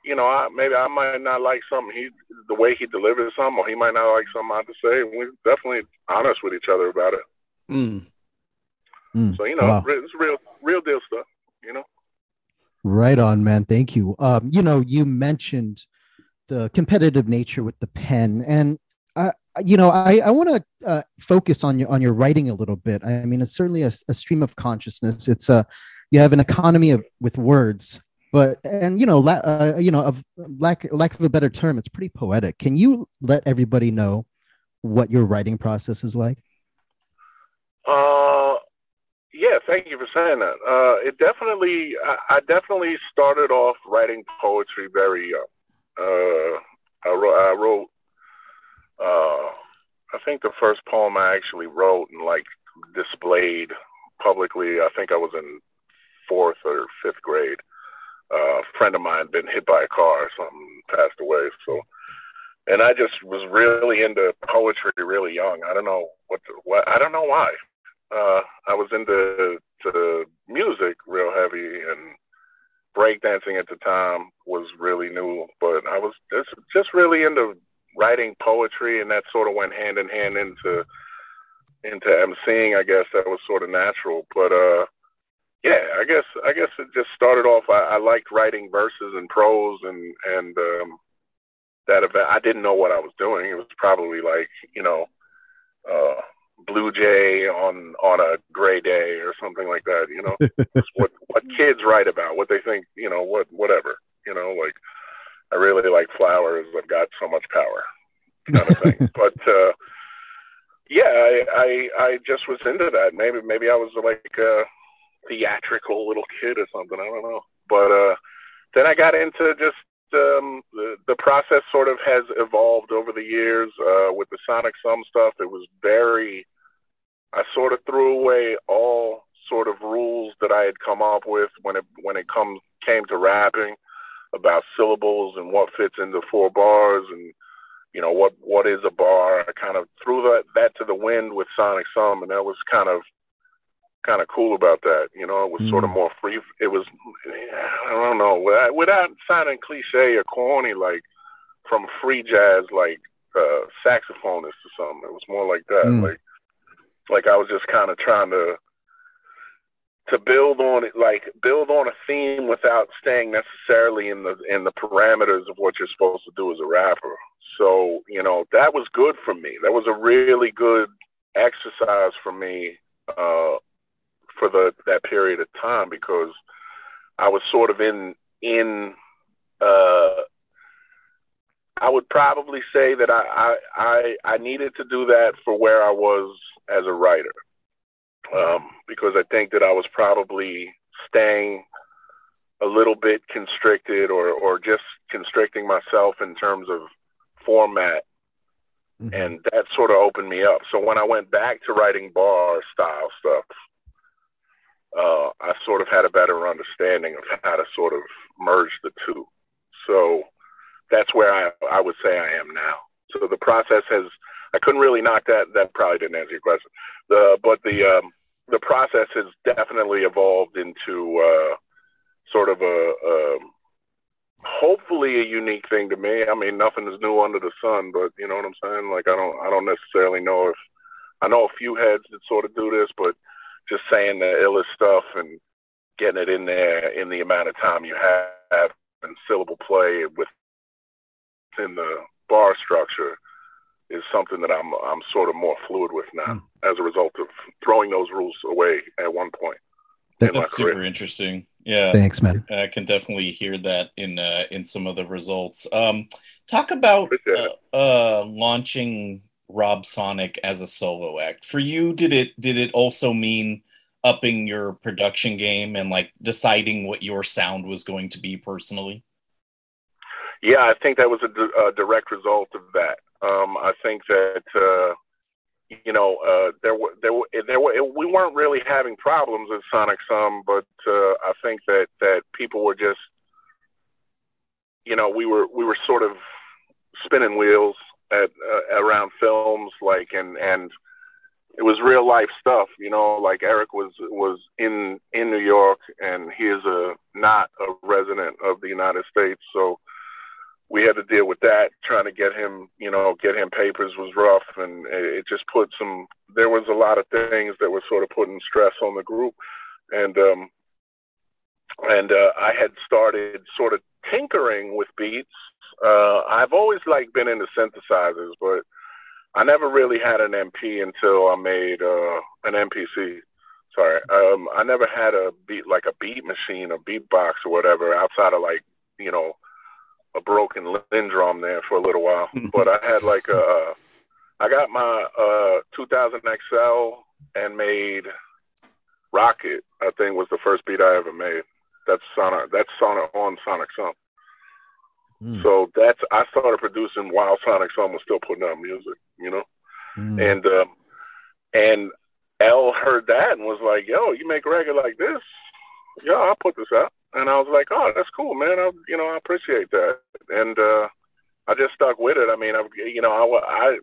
you know, I maybe I might not like something he the way he delivered something, or he might not like something I had to say. We are definitely honest with each other about it. Mm. Mm. So you know, Wow. it's real real deal stuff. You know. Right on, man. Thank you. Um, you know, you mentioned the competitive nature with the pen, and you know, I, I want to uh, focus on your on your writing a little bit. I mean, it's certainly a, a stream of consciousness. It's a you have an economy of with words, but and you know, la, uh, you know, of lack lack of a better term, it's pretty poetic. Can you let everybody know what your writing process is like? Uh, yeah, thank you for saying that. Uh, it definitely, I, I definitely started off writing poetry very young. Uh, I wrote, I wrote, uh, I think the first poem I actually wrote and like displayed publicly, I think I was in fourth or fifth grade. Uh, a friend of mine been hit by a car or something, passed away. So, and I just was really into poetry really young. I don't know what, what I don't know why uh, I was into to music real heavy and breakdancing at the time was really new, but I was just just really into writing poetry and that sort of went hand in hand into into emceeing, I guess that was sort of natural. But uh yeah, I guess I guess it just started off I, I liked writing verses and prose and and um that event I didn't know what I was doing. It was probably like, you know, uh blue jay on on a gray day or something like that you know? What what kids write about what they think you know what whatever you know? Like i really like flowers. I've got so much power kind of thing. But uh yeah I, I i just was into that. Maybe maybe i was like a theatrical little kid or something. I don't know. But uh then i got into just um, the, the process sort of has evolved over the years uh, with the Sonic Sum stuff. It was very, I sort of threw away all sort of rules that I had come up with when it when it comes came to rapping about syllables and what fits into four bars and you know what what is a bar. I kind of threw that that to the wind with Sonic Sum, and that was kind of kind of cool about that. You know, it was sort of more free. It was, I don't know, without, without sounding cliche or corny, like from free jazz, like uh, saxophonist or something. It was more like that. Mm. Like, like I was just kind of trying to to build on it, like build on a theme without staying necessarily in the in the parameters of what you're supposed to do as a rapper. So you know that was good for me. That was a really good exercise for me uh, for the that period of time because I was sort of in in uh I would probably say that I, I I I needed to do that for where I was as a writer. Um because I think that I was probably staying a little bit constricted or or just constricting myself in terms of format Mhm. and that sort of opened me up. So when I went back to writing bar style stuff, uh, I sort of had a better understanding of how to sort of merge the two. So that's where I, I would say I am now. So the process has, I couldn't really knock that. That probably didn't answer your question. The, but the, um, the process has definitely evolved into, uh, sort of a, um, hopefully a unique thing to me. I mean, nothing is new under the sun, but you know what I'm saying? Like, I don't, I don't necessarily know if, I know a few heads that sort of do this, but just saying the illest stuff and getting it in there in the amount of time you have and syllable play within the bar structure is something that I'm I'm sort of more fluid with now as a result of throwing those rules away at one point. That- in my That's career. super interesting. Yeah. Thanks, man. I can definitely hear that in uh, in some of the results. Um, talk about uh, uh, launching Rob Sonic as a solo act. For you, did it did it also mean upping your production game and like deciding what your sound was going to be personally? Yeah, I think that was a, di- a direct result of that. Um, I think that uh, you know uh, there were there were there were we weren't really having problems with Sonic Sum, but uh, I think that that people were just you know we were we were sort of spinning wheels at uh, around films like and and it was real life stuff. You know, like Eric was was in in New York, and he is a not a resident of the United States, so we had to deal with that. Trying to get him, you know, get him papers was rough, and it just put some. There was a lot of things that were sort of putting stress on the group, and um, and uh, I had started sort of tinkering with beats. Uh, I've always like been into synthesizers, but I never really had an MP until I made uh, an MPC. Sorry, um, I never had a beat like a beat machine or beatbox or whatever outside of like you know a broken LinnDrum there for a little while. but I had like a, I got my uh, 2000 XL and made Rocket. I think was the first beat I ever made. That's Sonic. That's Sonic on Sonic Sum. Mm. So that's I started producing while Sonic Sum was still putting out music, you know, mm. and um, and L heard that and was like, "Yo, you make a record like this? Yeah, I'll put this out." And I was like, "Oh, that's cool, man. I, you know, I appreciate that." And uh, I just stuck with it. I mean, I, you know, I,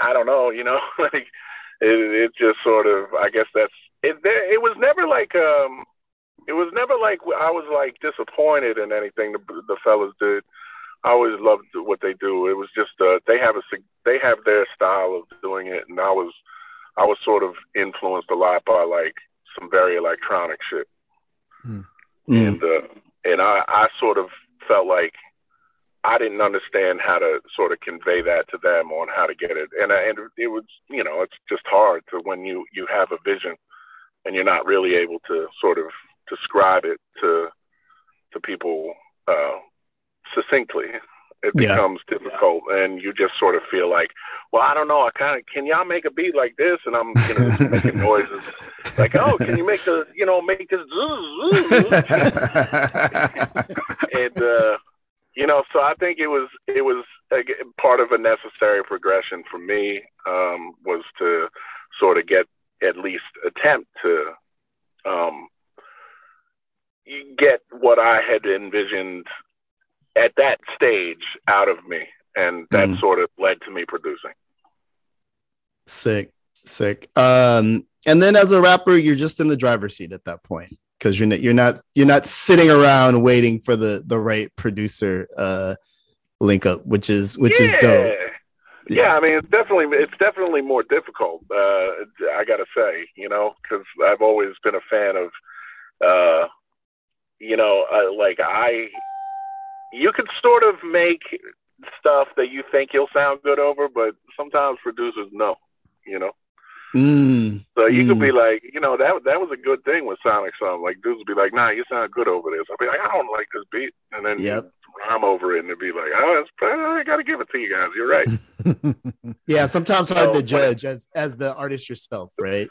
I, I don't know, you know, like it, it just sort of. I guess that's it. It was never like um it was never like I was like disappointed in anything the, the fellas did. I always loved what they do. It was just uh, they have a they have their style of doing it, and I was I was sort of influenced a lot by like some very electronic shit, mm. and uh, and I I sort of felt like I didn't understand how to sort of convey that to them on how to get it, and and it was you know it's just hard to when you you have a vision and you're not really able to sort of describe it to to people uh, succinctly. It becomes yeah. difficult, and you just sort of feel like, well, I don't know. I kind of can y'all make a beat like this, and I'm you know making noises like, oh, can you make the you know make this, and uh, you know, so I think it was it was a, part of a necessary progression for me um, was to sort of get at least attempt to um, get what I had envisioned at that stage out of me, and that mm. sort of led to me producing. Sick, sick. Um, and then as a rapper, you're just in the driver's seat at that point because you're not you're not you're not sitting around waiting for the the right producer uh link up, which is which yeah. is dope. Yeah. yeah. I mean, it's definitely it's definitely more difficult. Uh, I gotta say, you know, because I've always been a fan of uh, you know, uh, like I, you could sort of make stuff that you think you'll sound good over, but sometimes producers know, you know. Mm, so you mm. could be like, you know, that that was a good thing with Sonic Sum. Like dudes would be like, nah, you sound good over this. I'd be like, I don't like this beat, and then yep. rhyme over it, and it'd be like, oh, it's, I got to give it to you guys. You're right. yeah, sometimes hard to judge as as the artist yourself, right?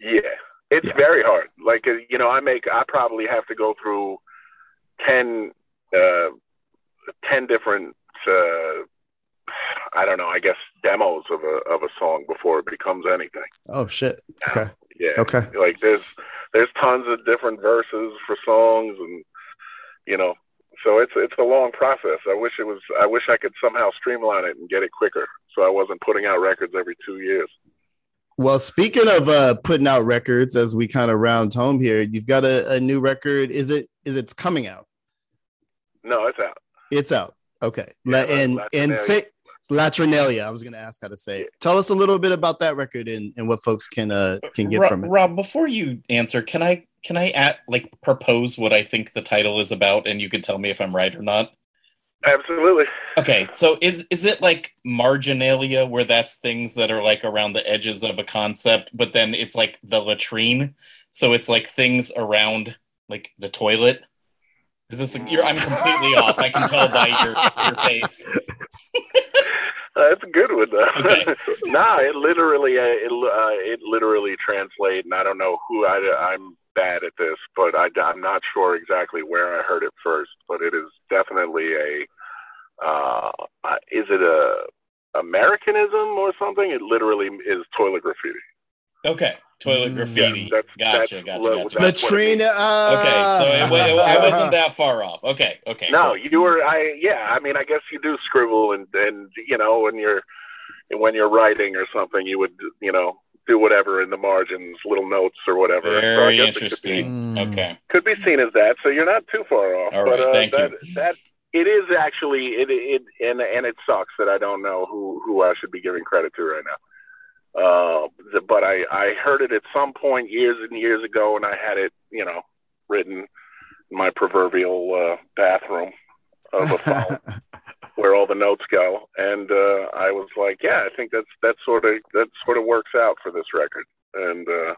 Yeah, it's yeah. very hard. Like uh, you know, I make I probably have to go through ten uh, ten different uh, I don't know, I guess demos of a of a song before it becomes anything. Oh shit. Okay. Yeah. Okay. Like there's there's tons of different verses for songs and you know, so it's it's a long process. I wish it was I wish I could somehow streamline it and get it quicker so I wasn't putting out records every 2 years. Well, speaking of uh, putting out records, as we kind of round home here, you've got a, a new record. Is it is it's coming out? No, it's out. It's out. Okay. Yeah, and and say Latrinalia. I was going to ask how to say. It. Tell us a little bit about that record and, and what folks can uh can get Rob, from it. Rob, before you answer, can I can I at like propose what I think the title is about, and you can tell me if I'm right or not? Absolutely. Okay, so is is it like marginalia where that's things that are like around the edges of a concept, but then it's like the latrine, so it's like things around like the toilet. Is this? A, you're, I'm completely off. I can tell by your your face. That's a good one though. Okay. nah, it literally uh, it uh, it literally translates, and I don't know who I I'm bad at this, but I, I'm not sure exactly where I heard it first. But it is definitely a. Uh, uh, is it a Americanism or something? It literally is toilet graffiti. Okay, toilet mm. graffiti. Yeah, that's, gotcha, that's, gotcha, gotcha. Latrina. Uh... Okay, so it, it, I wasn't that far off. Okay, okay. No, cool. you were. I yeah. I mean, I guess you do scribble and and you know when you're when you're writing or something, you would you know do whatever in the margins, little notes or whatever. Very guess it could be- interesting. Mm. Okay. could be seen as that. So you're not too far off. All but right, uh, thank that, you. that it is actually it it and and it sucks that I don't know who who I should be giving credit to right now. Uh, but I I heard it at some point years and years ago, and I had it you know written in my proverbial uh, bathroom of a phone where all the notes go, and uh, I was like, yeah, I think that's that sort of that sort of works out for this record, and uh,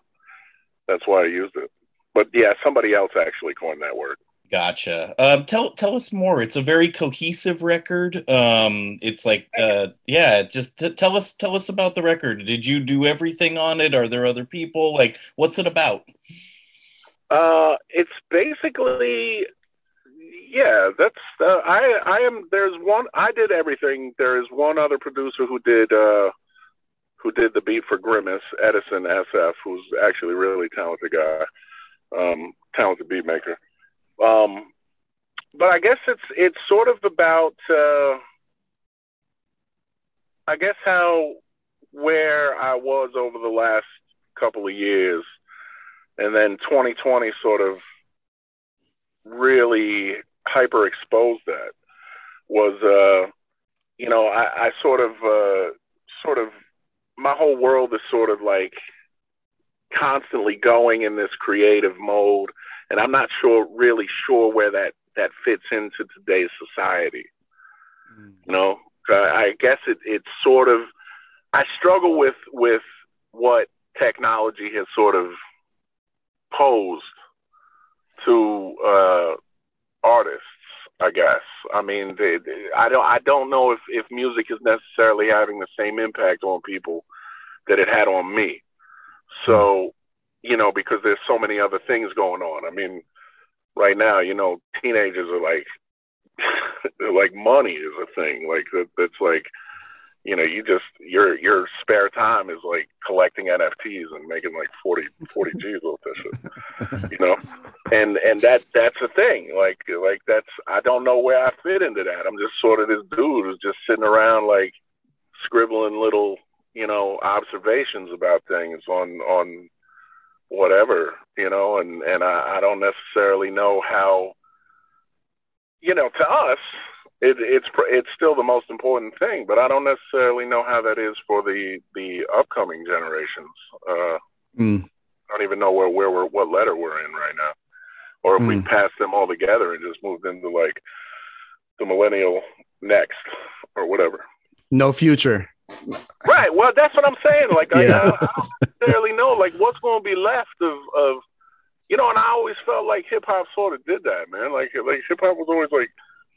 that's why I used it. But yeah, somebody else actually coined that word. Gotcha. Um, tell tell us more. It's a very cohesive record. Um, it's like, uh, yeah. Just t- tell us tell us about the record. Did you do everything on it? Are there other people? Like, what's it about? Uh, it's basically, yeah. That's uh, I. I am. There's one. I did everything. There is one other producer who did. Uh, who did the beat for Grimace, Edison SF, who's actually a really talented guy, um, talented beat maker. Um, but I guess it's it's sort of about. Uh, I guess how where I was over the last couple of years and then 2020 sort of really hyper exposed that was uh you know I, I sort of uh sort of my whole world is sort of like constantly going in this creative mode and I'm not sure really sure where that that fits into today's society you know I guess it it's sort of I struggle with with what technology has sort of posed to uh, artists. I guess. I mean, they, they, I don't. I don't know if if music is necessarily having the same impact on people that it had on me. So, you know, because there's so many other things going on. I mean, right now, you know, teenagers are like, like money is a thing. Like that, that's like, you know, you just your your spare time is like collecting NFTs and making like 40, 40 G's with this shit, you know, and and that that's a thing. Like like that's I don't know where I fit into that. I'm just sort of this dude who's just sitting around like scribbling little you know observations about things on on whatever you know, and and I, I don't necessarily know how you know to us it, it's it's still the most important thing, but I don't necessarily know how that is for the the upcoming generations. Uh, Mm. I don't even know where where we're what letter we're in right now, or if we pass them all together and just moved into like the millennial next or whatever. No future. Right. Well, that's what I'm saying. Like, I, Yeah. I, I don't necessarily know like what's going to be left of of you know. And I always felt like hip hop sort of did that, man. Like like hip hop was always like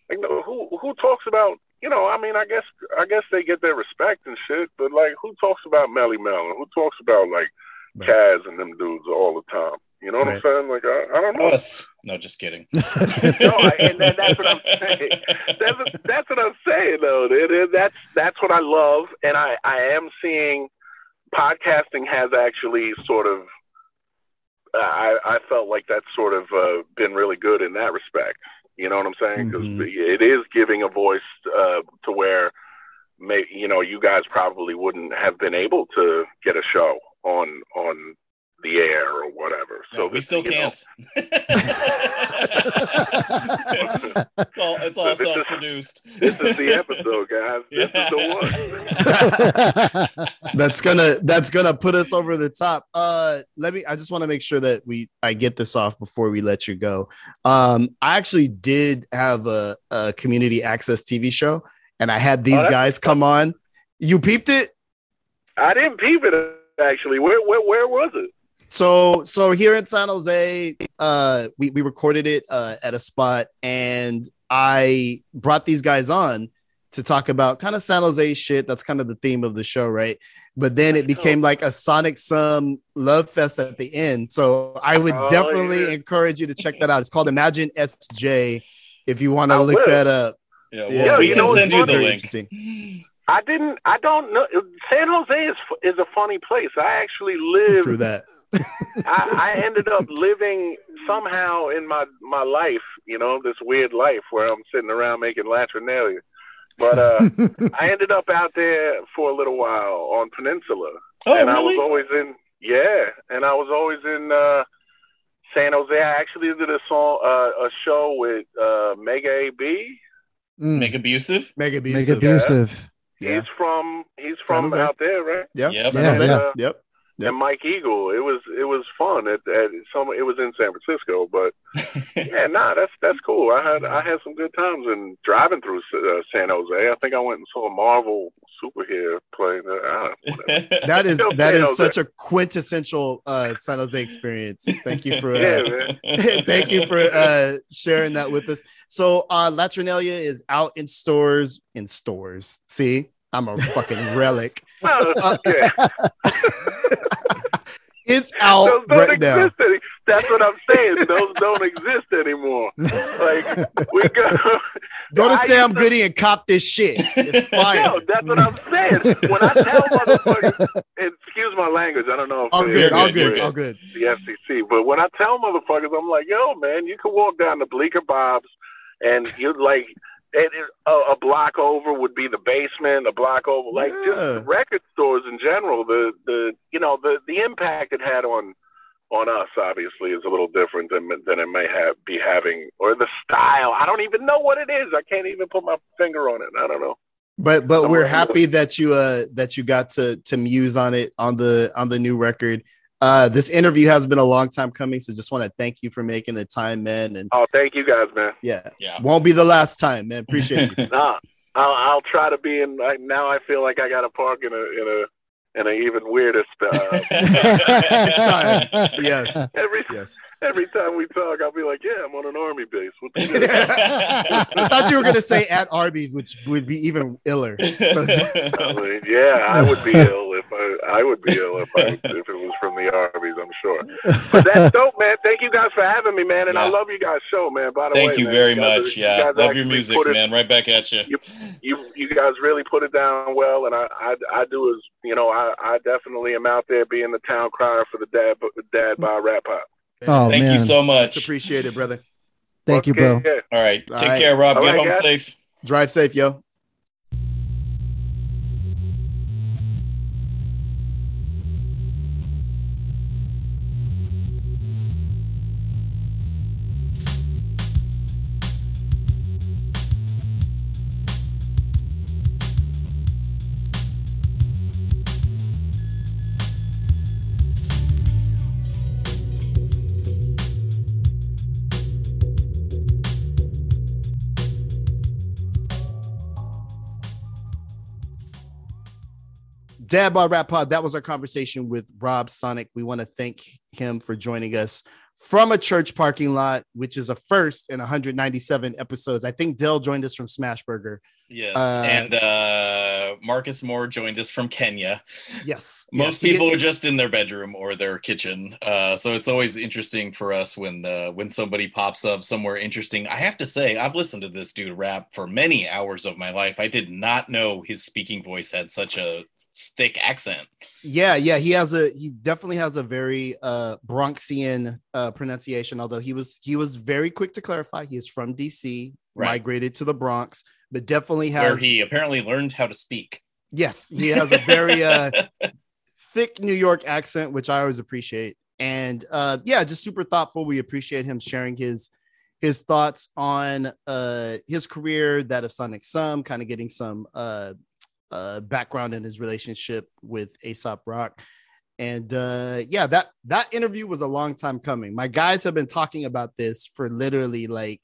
like who who talks about you know. I mean, I guess I guess they get their respect and shit, but like who talks about Melle Mel and who talks about like Right. Caz and them dudes all the time? You know what I'm saying? Like I, I don't know. Us. No, just kidding. No, I, and that, that's what I'm saying. That's, that's what I'm saying, though. It, it, that's that's what I love, and I I am seeing podcasting has actually sort of. uh, I I felt like that's sort of uh, been really good in that respect. You know what I'm saying? Because Mhm. it is giving a voice uh, to where, may, you know, you guys probably wouldn't have been able to get a show on on the air or whatever. No, So we this- still can't. it's all, it's all This self-produced. This is the episode, guys. This is the one. that's gonna that's gonna put us over the top uh let me i just want to make sure that we i get this off before we let you go um i actually did have a, a community access tv show and i had these Oh, guys come on you peeped it I didn't peep it actually. Where where where was it? So so here in san jose uh we, we recorded it uh at a spot and i brought these guys on to talk about kind of san jose shit that's kind of the theme of the show right but then it became like a sonic sum love fest at the end so i would Oh, definitely yeah. encourage you to check that out it's called imagine sj if you want to look will. that up Yeah, well, Yeah, we you can know send you the link. Interesting. I didn't. I don't know. San Jose is is a funny place. I actually live. through that. I, I ended up living somehow in my my life. You know, this weird life where I'm sitting around making latrinalia. But uh, I ended up out there for a little while on Peninsula, Oh, and I was always in yeah, and I was always in uh, San Jose. I actually did a song, uh, a show with uh, Mega AB. Mm, Megabusive. Mega Make abusive. abusive. Yeah. He's from he's from out there, right? Yeah. Yep. San Yeah, Jose. yeah. Yep. Yep. And Mike Eagle. It was it was fun. At, at some it was in San Francisco, but yeah, nah, that's that's cool. I had I had some good times in driving through uh, San Jose. I think I went and saw a Marvel Superhero playing. Whatever. That is Still that San is Jose. such a quintessential uh, San Jose experience. Thank you for uh, Yeah, thank you for uh, sharing that with us. So uh, Latrinalia is out in stores in stores. See, I'm a fucking relic. It's out Those don't right now. any- That's what I'm saying. Those don't exist anymore. Like we go. Go to Sam to- Goody and cop this shit. It's fire. No, that's what I'm saying. When I tell motherfuckers, excuse my language, I don't know if All good, all good, you're all good. the FCC. But when I tell motherfuckers, I'm like, yo, man, you can walk down to Bleecker Bob's and you like it, it, a, a block over would be the basement. A block over, like Yeah. just record stores in general. The the you know the the impact it had on on us obviously is a little different than than it may have be having or the style. I don't even know what it is. I can't even put my finger on it. I don't know. But but we're Somewhere the- happy that you uh that you got to to muse on it on the on the new record. Uh this interview has been a long time coming, so just want to thank you for making the time, man. And Oh, thank you guys, man. yeah, Yeah. won't be the last time, man. Appreciate you. Nah, I'll, I'll try to be in. I, now I feel like I got to park in a in a in a even weirder spot. time. Yes, every yes. every time we talk, I'll be like, "Yeah, I'm on an army base." What the? I thought you were gonna say at Arby's, which would be even iller. So just- I mean, yeah, I would be ill if I I would be ill if I if it was from the Arby's. I'm sure. But that's dope, man. Thank you guys for having me, man. And I love you guys' show, man. By the way, Thank you man, very guys much. you Yeah. guys Love your music, it- man. Right back at you. you you guys really put it down well, and I I, I do as you know I, I definitely am out there being the town crier for the dad Dad Bod Rap Pod. Oh Thank man, you so It's much. appreciated, brother. thank you, bro. All right. All Take right. care, Rob. All Get right, home guys. safe. Drive safe, yo. Dad Bod Rap Pod. That was our conversation with Rob Sonic. We want to thank him for joining us from a church parking lot, which is a first in 197 episodes. I think Dell joined us from Smashburger. Yes. Uh, and uh, Marcus Moore joined us from Kenya. Yes, Most yes. People are just in their bedroom or their kitchen, uh, so it's always interesting for us when uh, when somebody pops up somewhere interesting. I have to say, I've listened to this dude rap for many hours of my life. I did not know his speaking voice had such a thick accent. Yeah, yeah, he has a he definitely has a very uh Bronxian uh pronunciation, although he was he was very quick to clarify he is from DC, Right. migrated to the Bronx, but definitely has Where he apparently learned how to speak. yes, he has a very uh thick New York accent, which I always appreciate. And uh yeah, just super thoughtful. We appreciate him sharing his his thoughts on uh his career, that of Sonic Sum, kind of getting some uh uh background in his relationship with Aesop Rock. And uh yeah, that that interview was a long time coming. My guys have been talking about this for literally like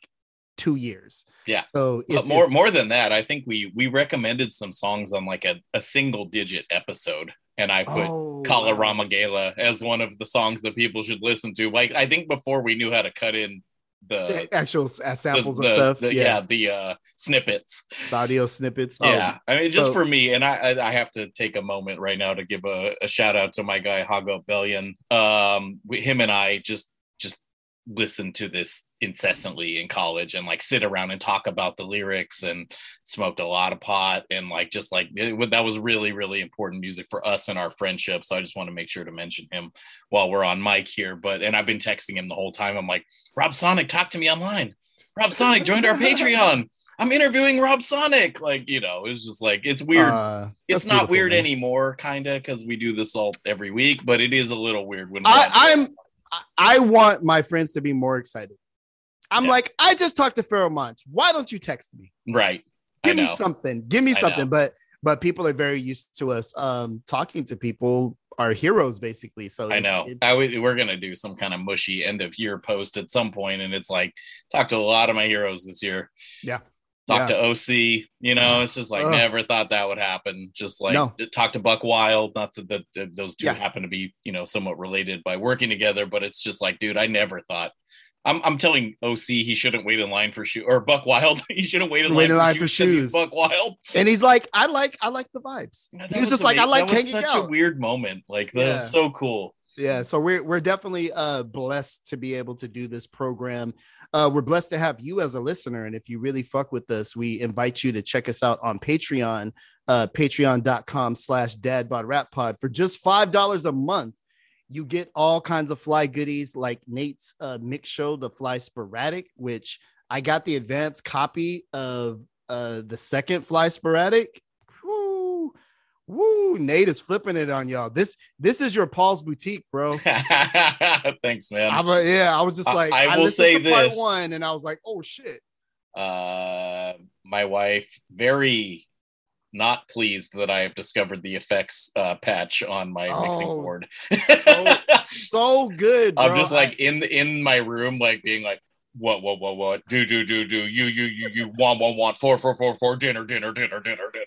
two years. Yeah. So But it's more more than that, I think we we recommended some songs on like a, a single digit episode, and I put oh, Kala wow. Rama Gala as one of the songs that people should listen to. Like I think before we knew how to cut in the, actual s- uh, the, samples the- of stuff. the- yeah. yeah, the uh, snippets. the audio snippets. Oh, yeah, I mean, just so- for me, and I, I, I have to take a moment right now to give a, a shout out to my guy Hago Bellion. Um, we, him and I just just listened to this incessantly in college and like sit around and talk about the lyrics and smoked a lot of pot and like just like it, that was really really important music for us and our friendship so i just want to make sure to mention him while we're on mic here but and i've been texting him the whole time i'm like rob sonic talk to me online Rob Sonic joined our Patreon. I'm interviewing Rob Sonic. Like, you know, it's just like it's weird. Uh, it's not weird man. anymore, kind of, because we do this all every week, but it is a little weird when I, I'm I- want my friends to be more excited. I'm Yeah. like, I just talked to Pharoahe Monch. Why don't you text me? right. Give me something. Give me something. But but people are very used to us um talking to people, our heroes, basically. So I know. it- I w- we're gonna do some kind of mushy end of year post at some point, and it's like talk to a lot of my heroes this year. Yeah. Talk Yeah. to OC. You know, it's just like Ugh. never thought that would happen. Just like No. talk to Buck Wild. Not that that those two Yeah. happen to be you know somewhat related by working together, but it's just like, dude, I never thought. I'm, I'm telling OC he shouldn't wait in line for shoe or Buck Wild he shouldn't wait in Wait line, in for, line for shoes he's shoes. Buck Wild. and he's like, I like I like the vibes. That he was, just like, I like that was hanging such out. a weird moment. Like that Yeah. was so cool. Yeah, so we're we're definitely uh blessed to be able to do this program. Uh we're blessed to have you as a listener and if you really fuck with us, we invite you to check us out on Patreon, uh patreon.com slash dadbodrappod for just five dollars a month. You get all kinds of fly goodies like Nate's uh mix show, the fly sporadic, which I got the advanced copy of uh the second fly sporadic. Woo, Nate is flipping it on y'all. This this is your Paul's boutique, bro. Thanks, man. I'm a, yeah, I was just like, I I, will say this. one, and I was like, oh shit. uh, my wife very not pleased that I have discovered the effects uh, patch on my mixing Oh, board. So good, bro. I'm just like in in my room, like being like, what, what, what, what, do, do, do, do, you, you, you, you, want, want, want, four, four, four, four, dinner, dinner, dinner, dinner, dinner.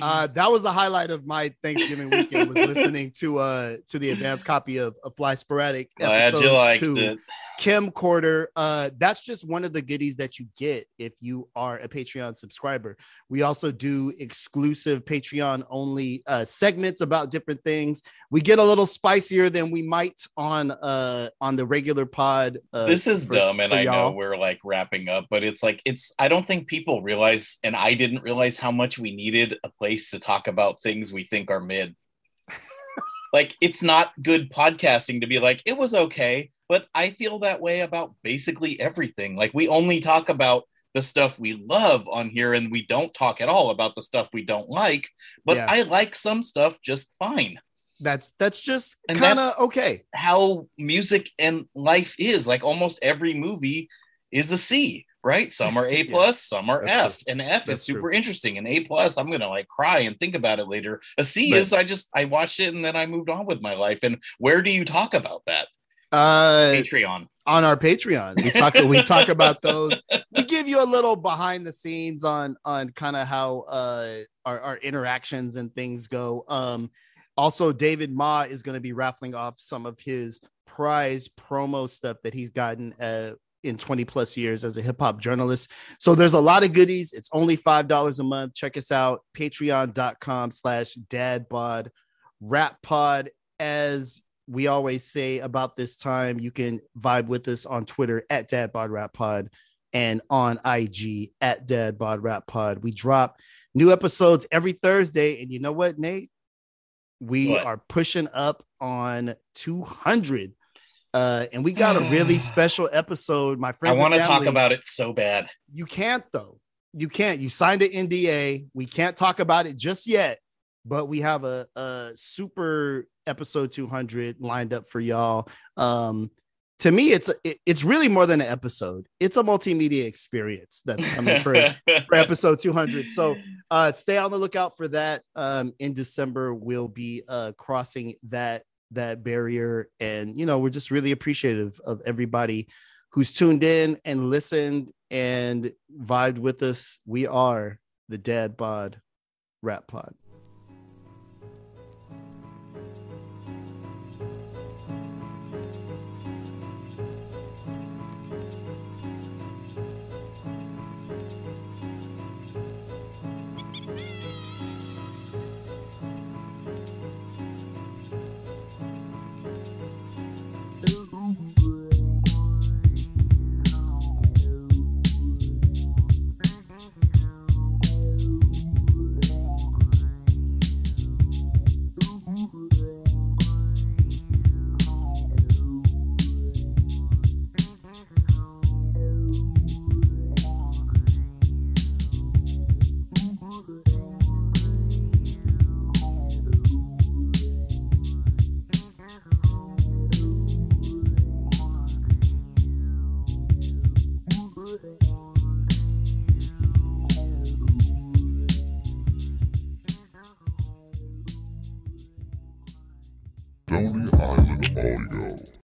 Uh, that was the highlight of my Thanksgiving weekend was listening to uh to the advanced copy of, of Fly Sporadic. Glad episode you liked two. it. Kim Quarter. Uh, that's just one of the goodies that you get if you are a Patreon subscriber. We also do exclusive Patreon only uh, segments about different things. We get a little spicier than we might on uh on the regular pod. Uh, this is for- dumb and i know y'all. we're like wrapping up but it's like it's i don't think people realize and i didn't realize how much we needed a place to talk about things we think are mid like it's not good podcasting to be like it was okay but i feel that way about basically everything like we only talk about the stuff we love on here and we don't talk at all about the stuff we don't like but Yeah. i like some stuff just fine That's that's just And kind of okay. how music and life is. Like almost every movie is a C, right? Some are A Yeah. plus, some are That's F, and F That's is super true. interesting. And A plus, I'm gonna like cry and think about it later. A C Right. is I just I watched it and then I moved on with my life. And where do you talk about that? Uh, Patreon. on our Patreon. We talk we talk about those. We give you a little behind the scenes on on kind of how uh our, our interactions and things go. Um also David Ma is going to be raffling off some of his prize promo stuff that he's gotten uh in 20 plus years as a hip hop journalist. So there's a lot of goodies. It's only $5 a month. Check us out. Patreon.com slash dadbod rap pod as we always say about this time, you can vibe with us on Twitter at Dad Bod Rap Pod and on IG at Dad Bod Rap Pod. We drop new episodes every Thursday. And you know what, Nate? We What? are pushing up on 200. Uh, and we got a really special episode. My friend, I want to talk about it so bad. you can't though. You can't. You signed an NDA. We can't talk about it just yet, but we have a, a super episode 200 lined up for y'all. Um, to me, it's it- it's really more than an episode. It's a multimedia experience that's coming for, for episode 200. So uh, stay on the lookout for that. Um, in December, we'll be uh, crossing that that barrier, and you know we're just really appreciative of everybody who's tuned in and listened and vibed with us. We are the Dad Bod Rap Pod.